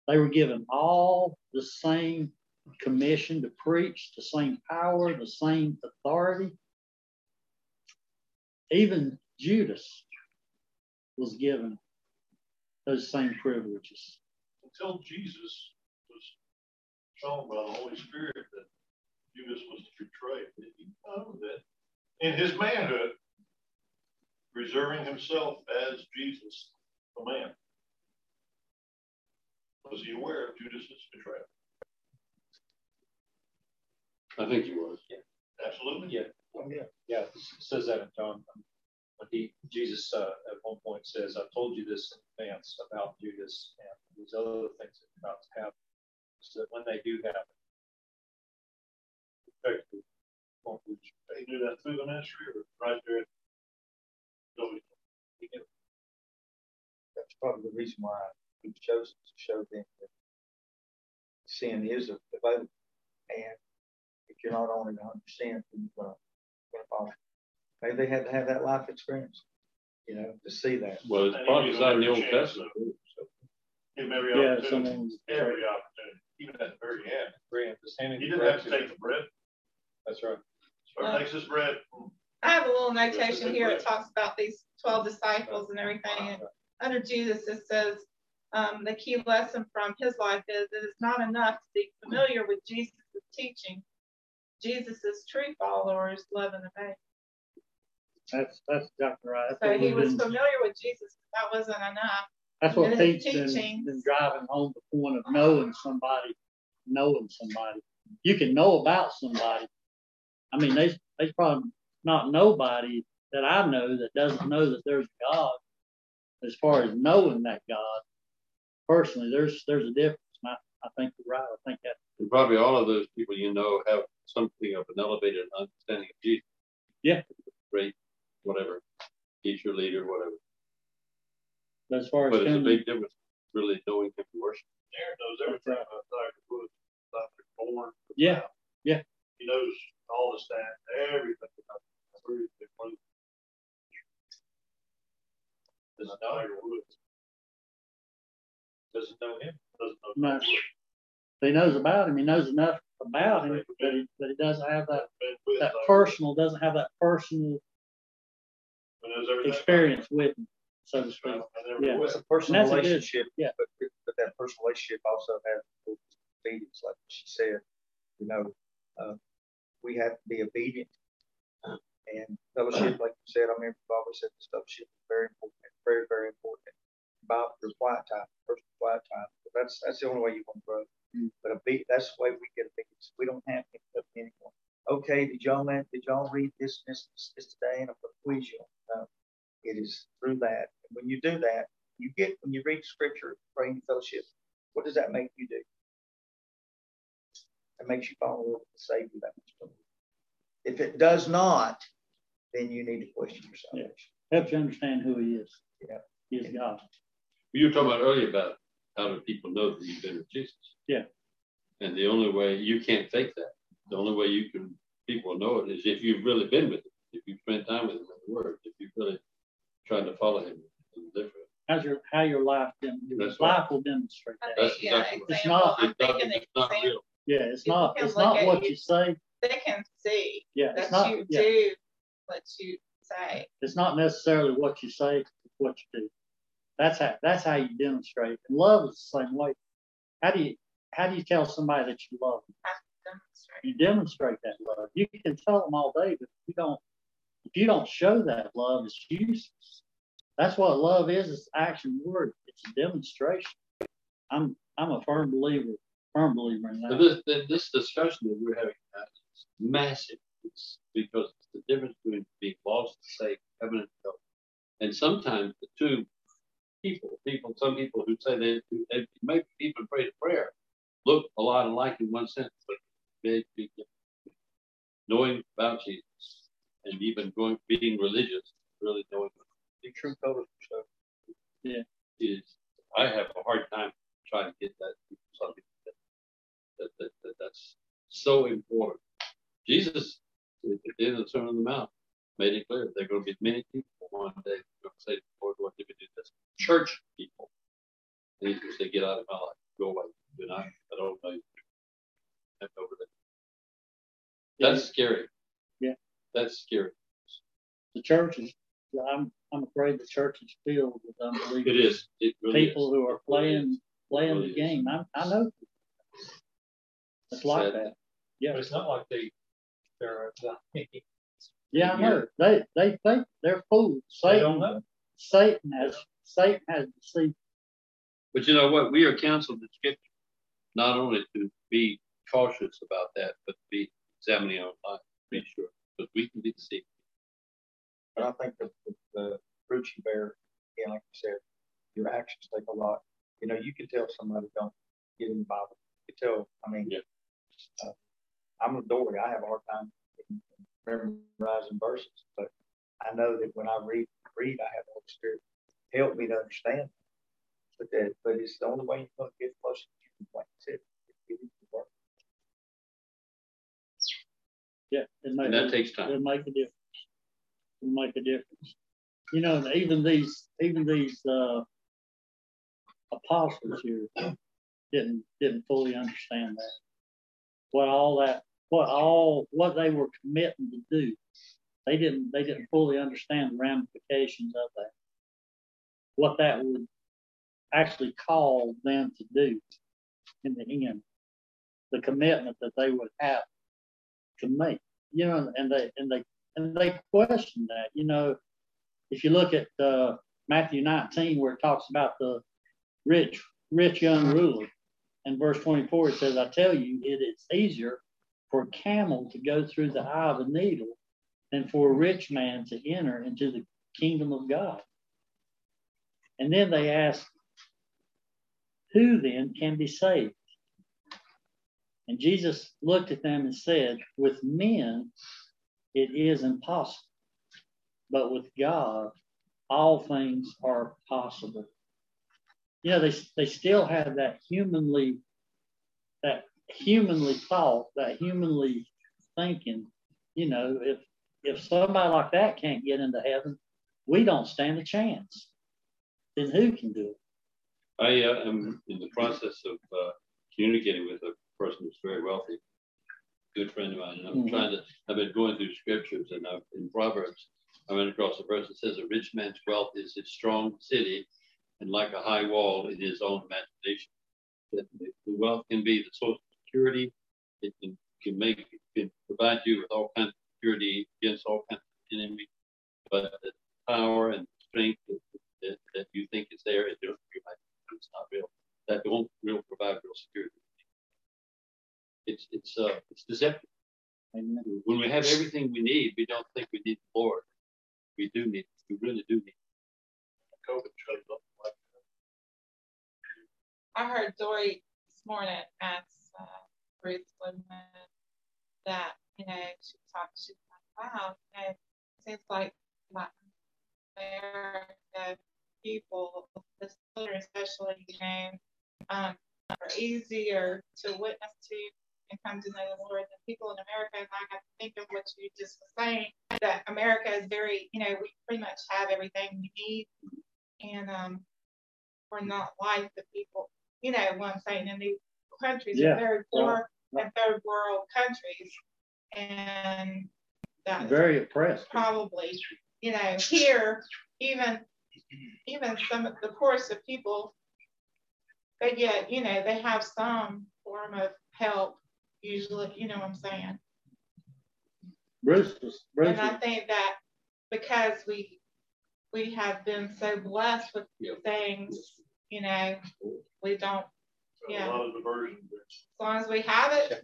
They were given all the same commission to preach, the same power, the same authority. Even Judas was given those same privileges. Until Jesus was shown by the Holy Spirit that Judas was to betray, did he know that in his manhood, reserving himself as Jesus, the man. Was he aware of Judas's betrayal? I think he was. Yeah. Absolutely. Yeah. Oh, yeah. Yeah. It says that in John. When he, Jesus uh, at one point says, I told you this in advance about Judas and these other things that are about to happen. So that when they do happen, won't reach. They do that through the ministry or right there. That's probably the reason why he chose to show them that sin is a vote. And if you're not only to understand, then you're going to fall. Maybe they had to have that life experience, you know, to see that. Well, it's prophesied in the Old Testament. Give every yeah, opportunity. Every opportunity, even at the very end. Very end. He didn't have to take the bread. That's right. Or takes his bread. I have a little notation here. It talks about these 12 disciples and everything. And under Jesus, it says um, the key lesson from his life is it is not enough to be familiar with Jesus' teaching. Jesus' true followers love and obey. That's that's exactly right. That's so he was been, familiar with Jesus. but That wasn't enough. That's what Pete's been, been driving home the point of knowing somebody, knowing somebody. You can know about somebody, I mean, there's, there's probably not nobody that I know that doesn't know that there's God. As far as knowing that God, personally, there's there's a difference. And I, I think you're right. I think that. And probably all of those people you know have something of an elevated understanding of Jesus. Yeah. Great, whatever, teacher, leader, whatever. But as far as but it's a big difference really knowing him to worship. Aaron knows everything about Tiger Woods, born. Yeah, yeah. He knows all the stats, everything about Doesn't know your woods. Doesn't know him. Doesn't know. No. He knows about him. He knows enough about him, but he, but he doesn't have that that personal. Doesn't have that personal experience with him, so to speak. Yeah, it's a personal relationship. yeah, but, but that personal relationship also has obedience, like she said. You know, uh, we have to be obedient. And fellowship, like you said, I remember Bob said the fellowship is very important, very, very important. About your quiet time, personal quiet time. That's that's the only way you want to grow. Mm-hmm. But a beat, that's the way we get obedience. We don't have to up anyone. Okay, did y'all did y'all read this this, this today? And I'm going to quiz you. No, it is through that. And when you do that, you get when you read scripture, praying fellowship. What does that make you do? It makes you fall in love with the Savior that much more. If it does not, then you need to question your salvation. Yeah. Helps you understand who He is. Yeah. He is God. You were talking about earlier about how do people know that you've been with Jesus? Yeah. And the only way you can't fake that. The only way you can people know it is if you've really been with him, if you've spent time with him in the Word, if you've really tried to follow him and live for him. How's your how your life been? Your life right. will demonstrate that. That's yeah, exactly it's not. It's not, it's not real. Yeah, it's not. It's not what you, you, say. They can see. Yeah, that not, you yeah. do what you say. It's not necessarily what you say; it's what you do. That's how. That's how you demonstrate. And love is the same way. How do you? How do you tell somebody that you love them? You demonstrate that love. You can tell them all day, but you don't, if you don't show that love, it's useless. That's what love is. It's action word. It's a demonstration. I'm I'm a firm believer, firm believer in that. This, this discussion that we're having is massive it's because it's the difference between being lost and saved, heaven and hell. And sometimes the two people, people, some people who say they, they may even pray a prayer, look a lot alike in one sense, but big, big difference. Knowing about Jesus and even going being religious, really knowing the true color. Yeah. Is I have a hard time trying to get that something that, that, that, that that's so important. Jesus at the end of the Sermon on the Mount made it clear there are going to be many people one day who are going to say, Lord, what did we do this? Church people. And he's going to say, get out of my life. Go away. Do not, I don't know you. over there. That's yeah. scary. Yeah. That's scary. The church is, I'm, I'm afraid the church is filled with unbelievers. It is. It really people is. who are playing, playing really the game. I, I know. It's like that. Yeah. But it's not like they they're uh, yeah, I know. They they think they're fools. Satan, they don't know. Satan has Satan has deceived. But you know what? We are counseled in Scripture not only to be cautious about that, but to be examining our life to be sure, because we can be deceived. But I think the, the, the fruit you bear, again, like you said, your actions take a lot. You know, you can tell somebody don't get in the Bible. You can tell. I mean, yeah. uh, I'm a Dory. I have a hard time memorizing verses, but I know that when I read, read, I have the Holy Spirit help me to understand. But that, but it's the only way you're going to get closer to I said, Yeah, it and that takes time. It'll make a difference. It'll make a difference. You know, even these, even these uh, apostles here didn't didn't fully understand that. What all that what all what they were committing to do. They didn't they didn't fully understand the ramifications of that. What that would actually call them to do in the end. The commitment that they would have to make. You know, and they and they and they question that. You know, if you look at uh, Matthew 19, where it talks about the rich, rich young ruler, and verse 24, it says, I tell you, it is easier for a camel to go through the eye of a needle than for a rich man to enter into the kingdom of God. And then they ask, Who then can be saved? And Jesus looked at them and said, With men it is impossible, but with God all things are possible. You know, they, they still have that humanly, that humanly thought, that humanly thinking, you know, if if somebody like that can't get into heaven, we don't stand a chance. Then who can do it? I uh, am in the process of uh, communicating with a person who's very wealthy, good friend of mine. And I'm mm-hmm. trying to, I've been going through scriptures and I've, in Proverbs, I went across a verse that says, A rich man's wealth is his strong city, and like a high wall in his own imagination. That the wealth can be the source security. It can, can make it can provide you with all kinds of security against all kinds of enemies. But the power and strength that, that, that you think is there, it don't it's not real. That won't real provide real security. It's it's uh it's deceptive. Amen. When we have everything we need, we don't think we need the Lord. We do need. We really do need. COVID shows up like that. I heard Dory this morning at Ruth Woodman that, you know, she talked, she's like, wow, and it seems like Latin America people, the children especially, you know, um, are easier to witness to and come to know the Lord than people in America. And I have to think of what you just were saying, that America is very, you know, we pretty much have everything we need. And um, we're not like the people, you know what I'm saying, in these countries yeah. are very poor and third world countries. And that's very oppressed. Probably, you know, here, even even some of the poorest of people, but yet, you know, they have some form of help usually, you know what I'm saying? Bruce was, And I think that because we we have been so blessed with Yep. things, you know, we don't Yeah. A lot of diversion as long as we have it,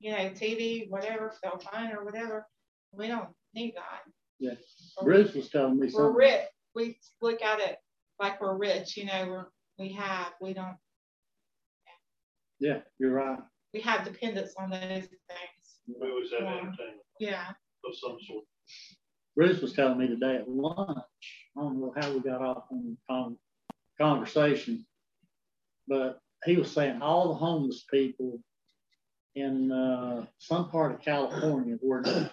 you know, TV, whatever, cell phone or whatever, we don't need God. Yeah. Or Bruce was telling me We're something. rich. We look at it like we're rich, you know, we're, we have, we don't, Yeah, you're right. We have dependence on those things. We always have Yeah. entertainment Yeah. of some sort. Bruce was telling me today at lunch. I don't know how we got off on the conversation, but he was saying all the homeless people in uh, some part of California where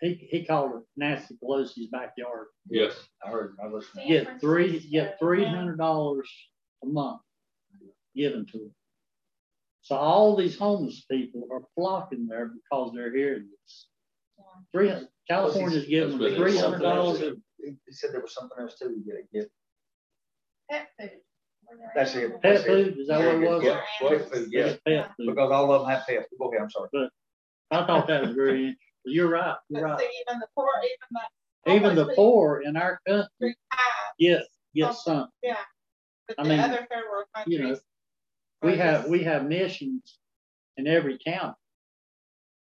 he, he called it Nancy Pelosi's backyard. Yes. I heard, I listened. Get three, get three hundred dollars a month given to them. So all these homeless people are flocking there because they're hearing this. Three, California's giving them what it three is. hundred dollars. He he said there was something else too, you gotta get. Pet food. That's it. Pet that's food, is that what it was? Yeah, pet food, yeah, Pet food. because all of them have pets. Go ahead, I'm sorry. I thought that was very interesting. You're right, you're right. see, even the poor, even the. Even the homeless poor in our country people have, get, get some. but I the mean, other third world you know, countries. We have, we have missions in every county.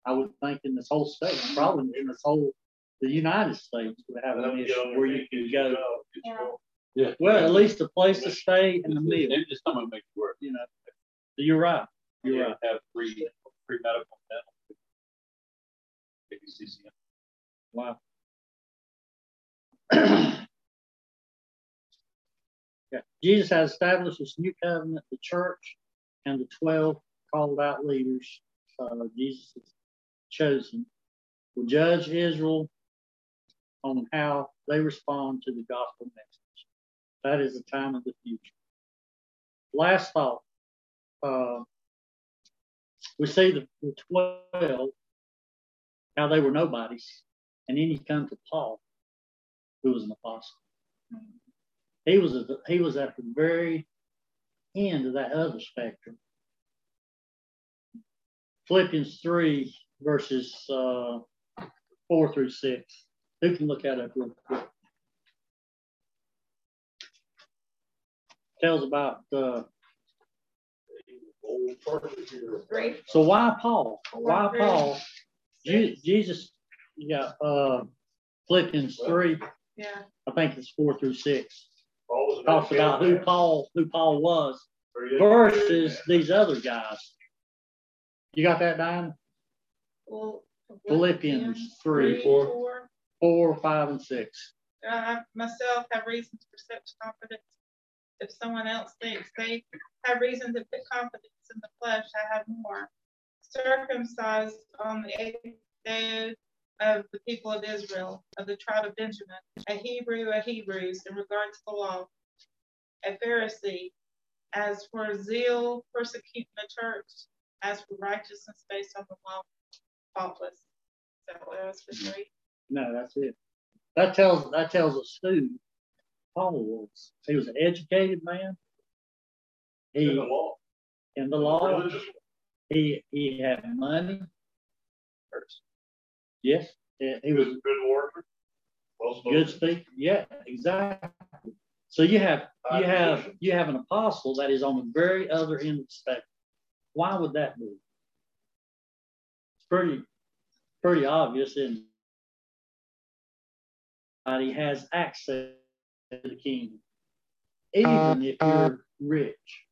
I would think in this whole state, mm-hmm. probably in this whole, the United States would have a Let them get mission where you can go. job, get your Yeah. Yeah. Well, at least a place to stay and a meal, They just come and make it work. you know. You're right, you're You right. Have free, free medical dental. ABCCM. Wow. Yeah, Jesus has established this new covenant, the church and the 12 called out leaders, uh, Jesus has chosen, will judge Israel on how they respond to the gospel message. That is the time of the future. Last thought. Uh, we see the, the 12, how they were nobodies. And then you come to Paul, who was an apostle. He was the, he was at the very end of that other spectrum. Philippians 3, verses uh, 4 through 6. Who can look at it real quick? Tells about uh, here. Three. so why Paul? Why Paul? Jesus, yeah, uh, Philippians 3, Yeah. I think it's 4 through 6. Paul was an talks about who Paul who Paul was man. Very educated versus these other guys. You got that down? Well, Philippians three, four. four. Four, five, and six. I myself have reasons for such confidence. If someone else thinks they have reason to put confidence in the flesh, I have more. Circumcised on the eighth day of the people of Israel, of the tribe of Benjamin, a Hebrew, a Hebrews in regard to the law, a Pharisee, as for zeal, persecuting the church, as for righteousness based on the law, faultless. Is that what else for three? No, that's it. That tells that tells us who Paul was. He was an educated man. He In He the law. in the law. He he had money. Yes, he he was Good, good worker. Well good speaker. Yeah, exactly. So you have you have you have an apostle that is on the very other end of the spectrum. Why would that be? It's pretty pretty obvious, isn't it? He has access to the kingdom, even uh, if uh, you're rich,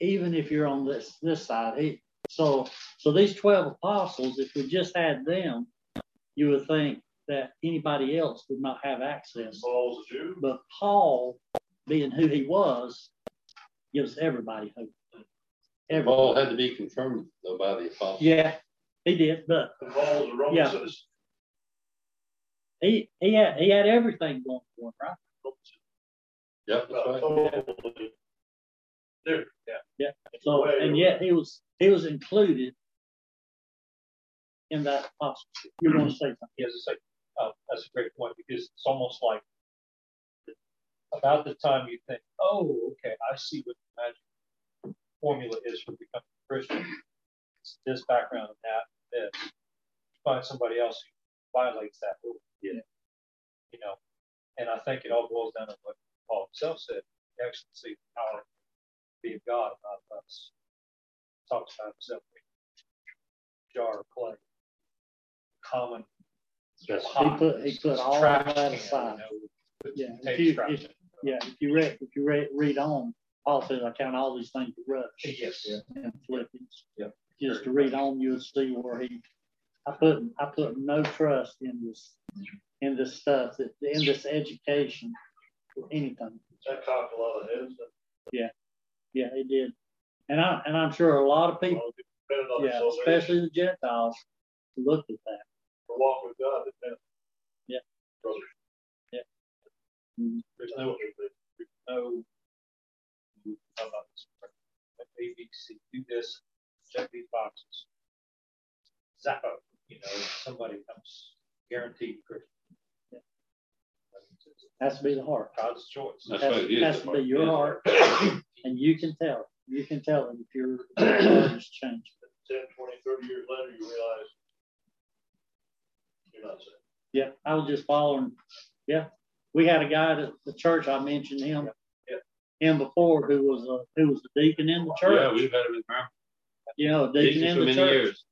even if you're on this this side. He, so so these twelve apostles, if we just had them, you would think that anybody else would not have access. Paul was a Jew. But Paul, being who he was, gives everybody hope. Everybody. Paul had to be confirmed though by the apostles. Yeah, he did, but And Paul was a Roman Yeah. citizen. he he had he had everything going for him, right? Yep, that's right. Totally. Different, yeah. So and yet he was he was included in that apostleship. You're going to say something? To say, uh, that's a great point because it's almost like about the time you think, oh, okay, I see what the magic formula is for becoming a Christian. It's this background and that, this. You Find somebody else who violates that rule. Yeah. You know, and I think it all boils down to what Paul himself said. You actually see the power be of God, not us. Talks about himself jar of clay. Common. That's- He put, he put all trash that aside. you know, Yeah, if you, if, yeah, if you read, if you read, read on, Paul says, I count all these things to rust. Yes. In Philippians. Yeah. Just to read on, you'll see where he, I put, I put no trust in this, in this stuff, that- in this education, or anything. That cocked a lot of heads. Uh, yeah, it did. And I, and I'm sure a lot of people, Depending on yeah, especially the Gentiles, looked at that. the walk with God, depends. Yeah. Brothers. Yeah. Mhm. There's no, there's no, how about this? A, B, C, do this, check these boxes. Zappo, you know, somebody comes guaranteed Christian. Has to be the heart. God's choice. That's Has, right, it is has to be heart. your heart, and you can tell, you can tell if your heart has changed. 10, 20, 30 years later, you realize you're not saved. Yeah, I was just following, yeah. We had a guy at the church, I mentioned him, Yeah. him before, who was a, who was the deacon in the church. Yeah, we've had him in Maryland. you know, deacon Deacon in for the many church. years.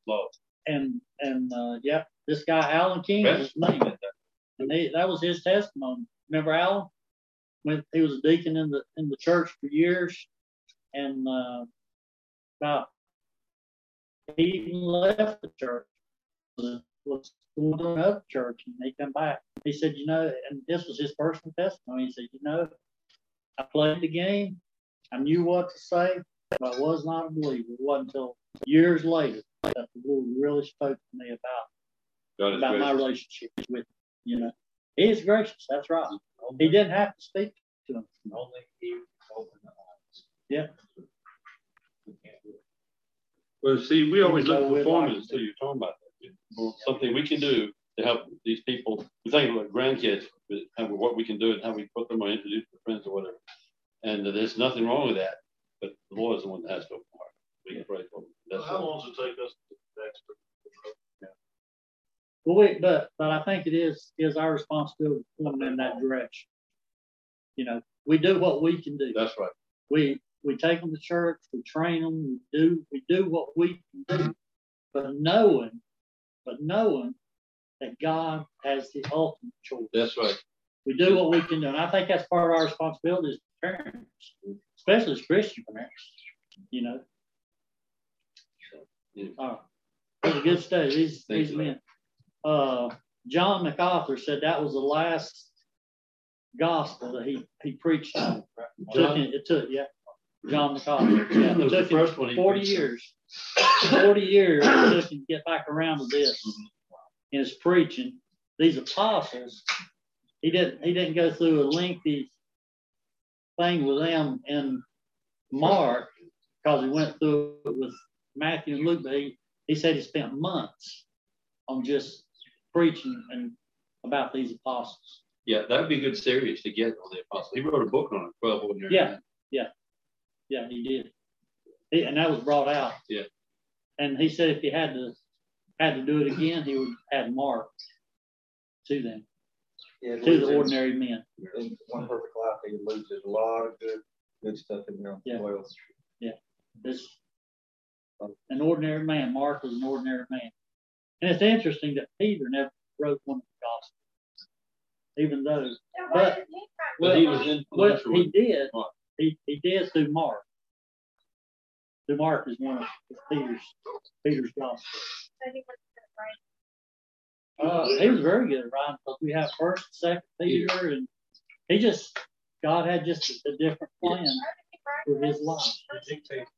And, and, uh, yeah, this guy Alan King was his name. And he, that was his testimony. Remember Alan? When he was a deacon in the, in the church for years and, uh, about, he even left the church, was, was going to another church and he come back. He said, you know, and this was his personal testimony. He said, you know, I played the game. I knew what to say, but I was not a believer. It wasn't until years later that the Lord really spoke to me about about my relationship with him, you know. He is gracious, that's right. He didn't have to speak to him. Only he opened the eyes. Yeah. We can't do it. Well, see, we always Even look though for we'd performance like to. until you're talking about that. Well, Something we can do to help these people. We think about grandkids, but how, what we can do and how we put them or introduce their friends or whatever. And there's nothing wrong with that, but the Lord is the one that has to open the heart. We can pray for them. That's How long does it take us to get Well, we, but, but I think it is, is our responsibility to point them in that direction. You know, we do what we can do. That's right. We, we take them to church, we train them, we do, we do what we can do. But knowing, but knowing that God has the ultimate choice. That's right. We do what we can do. And I think that's part of our responsibility as parents, especially as Christian parents, you know. Yeah. Uh, it was a good study. These, Thank these men. Uh, John MacArthur said that was the last gospel that he, he preached on. Took him- it took, yeah. John MacArthur. Yeah, it took first one he 40 years. 40 years it took him to get back around to this in his preaching. These apostles, he didn't he didn't go through a lengthy thing with them in Mark because he went through it with Matthew and Luke, but he, he said he spent months on just preaching and about these apostles. Yeah, that'd be a good series to get on the apostles. He wrote a book on it, 12 ordinary Yeah. men. Yeah, he did. He, and that was brought out. Yeah. And he said if he had to had to do it again, he would add Mark to them, Yeah, to the loses- ordinary men. In one perfect life, he loses a lot of good, good stuff in there. Yeah. Well, yeah. This an ordinary man. Mark was an ordinary man. And it's interesting that Peter never wrote one of the gospels. Even though But- why he But he was in. well he did. He he did through Mark. Through Mark is one of Peter's Peter's Gospels. He was Uh, he was very good at writing because we have first, second Peter, and he just God had just a, a different plan Why did he write for his life. He dictated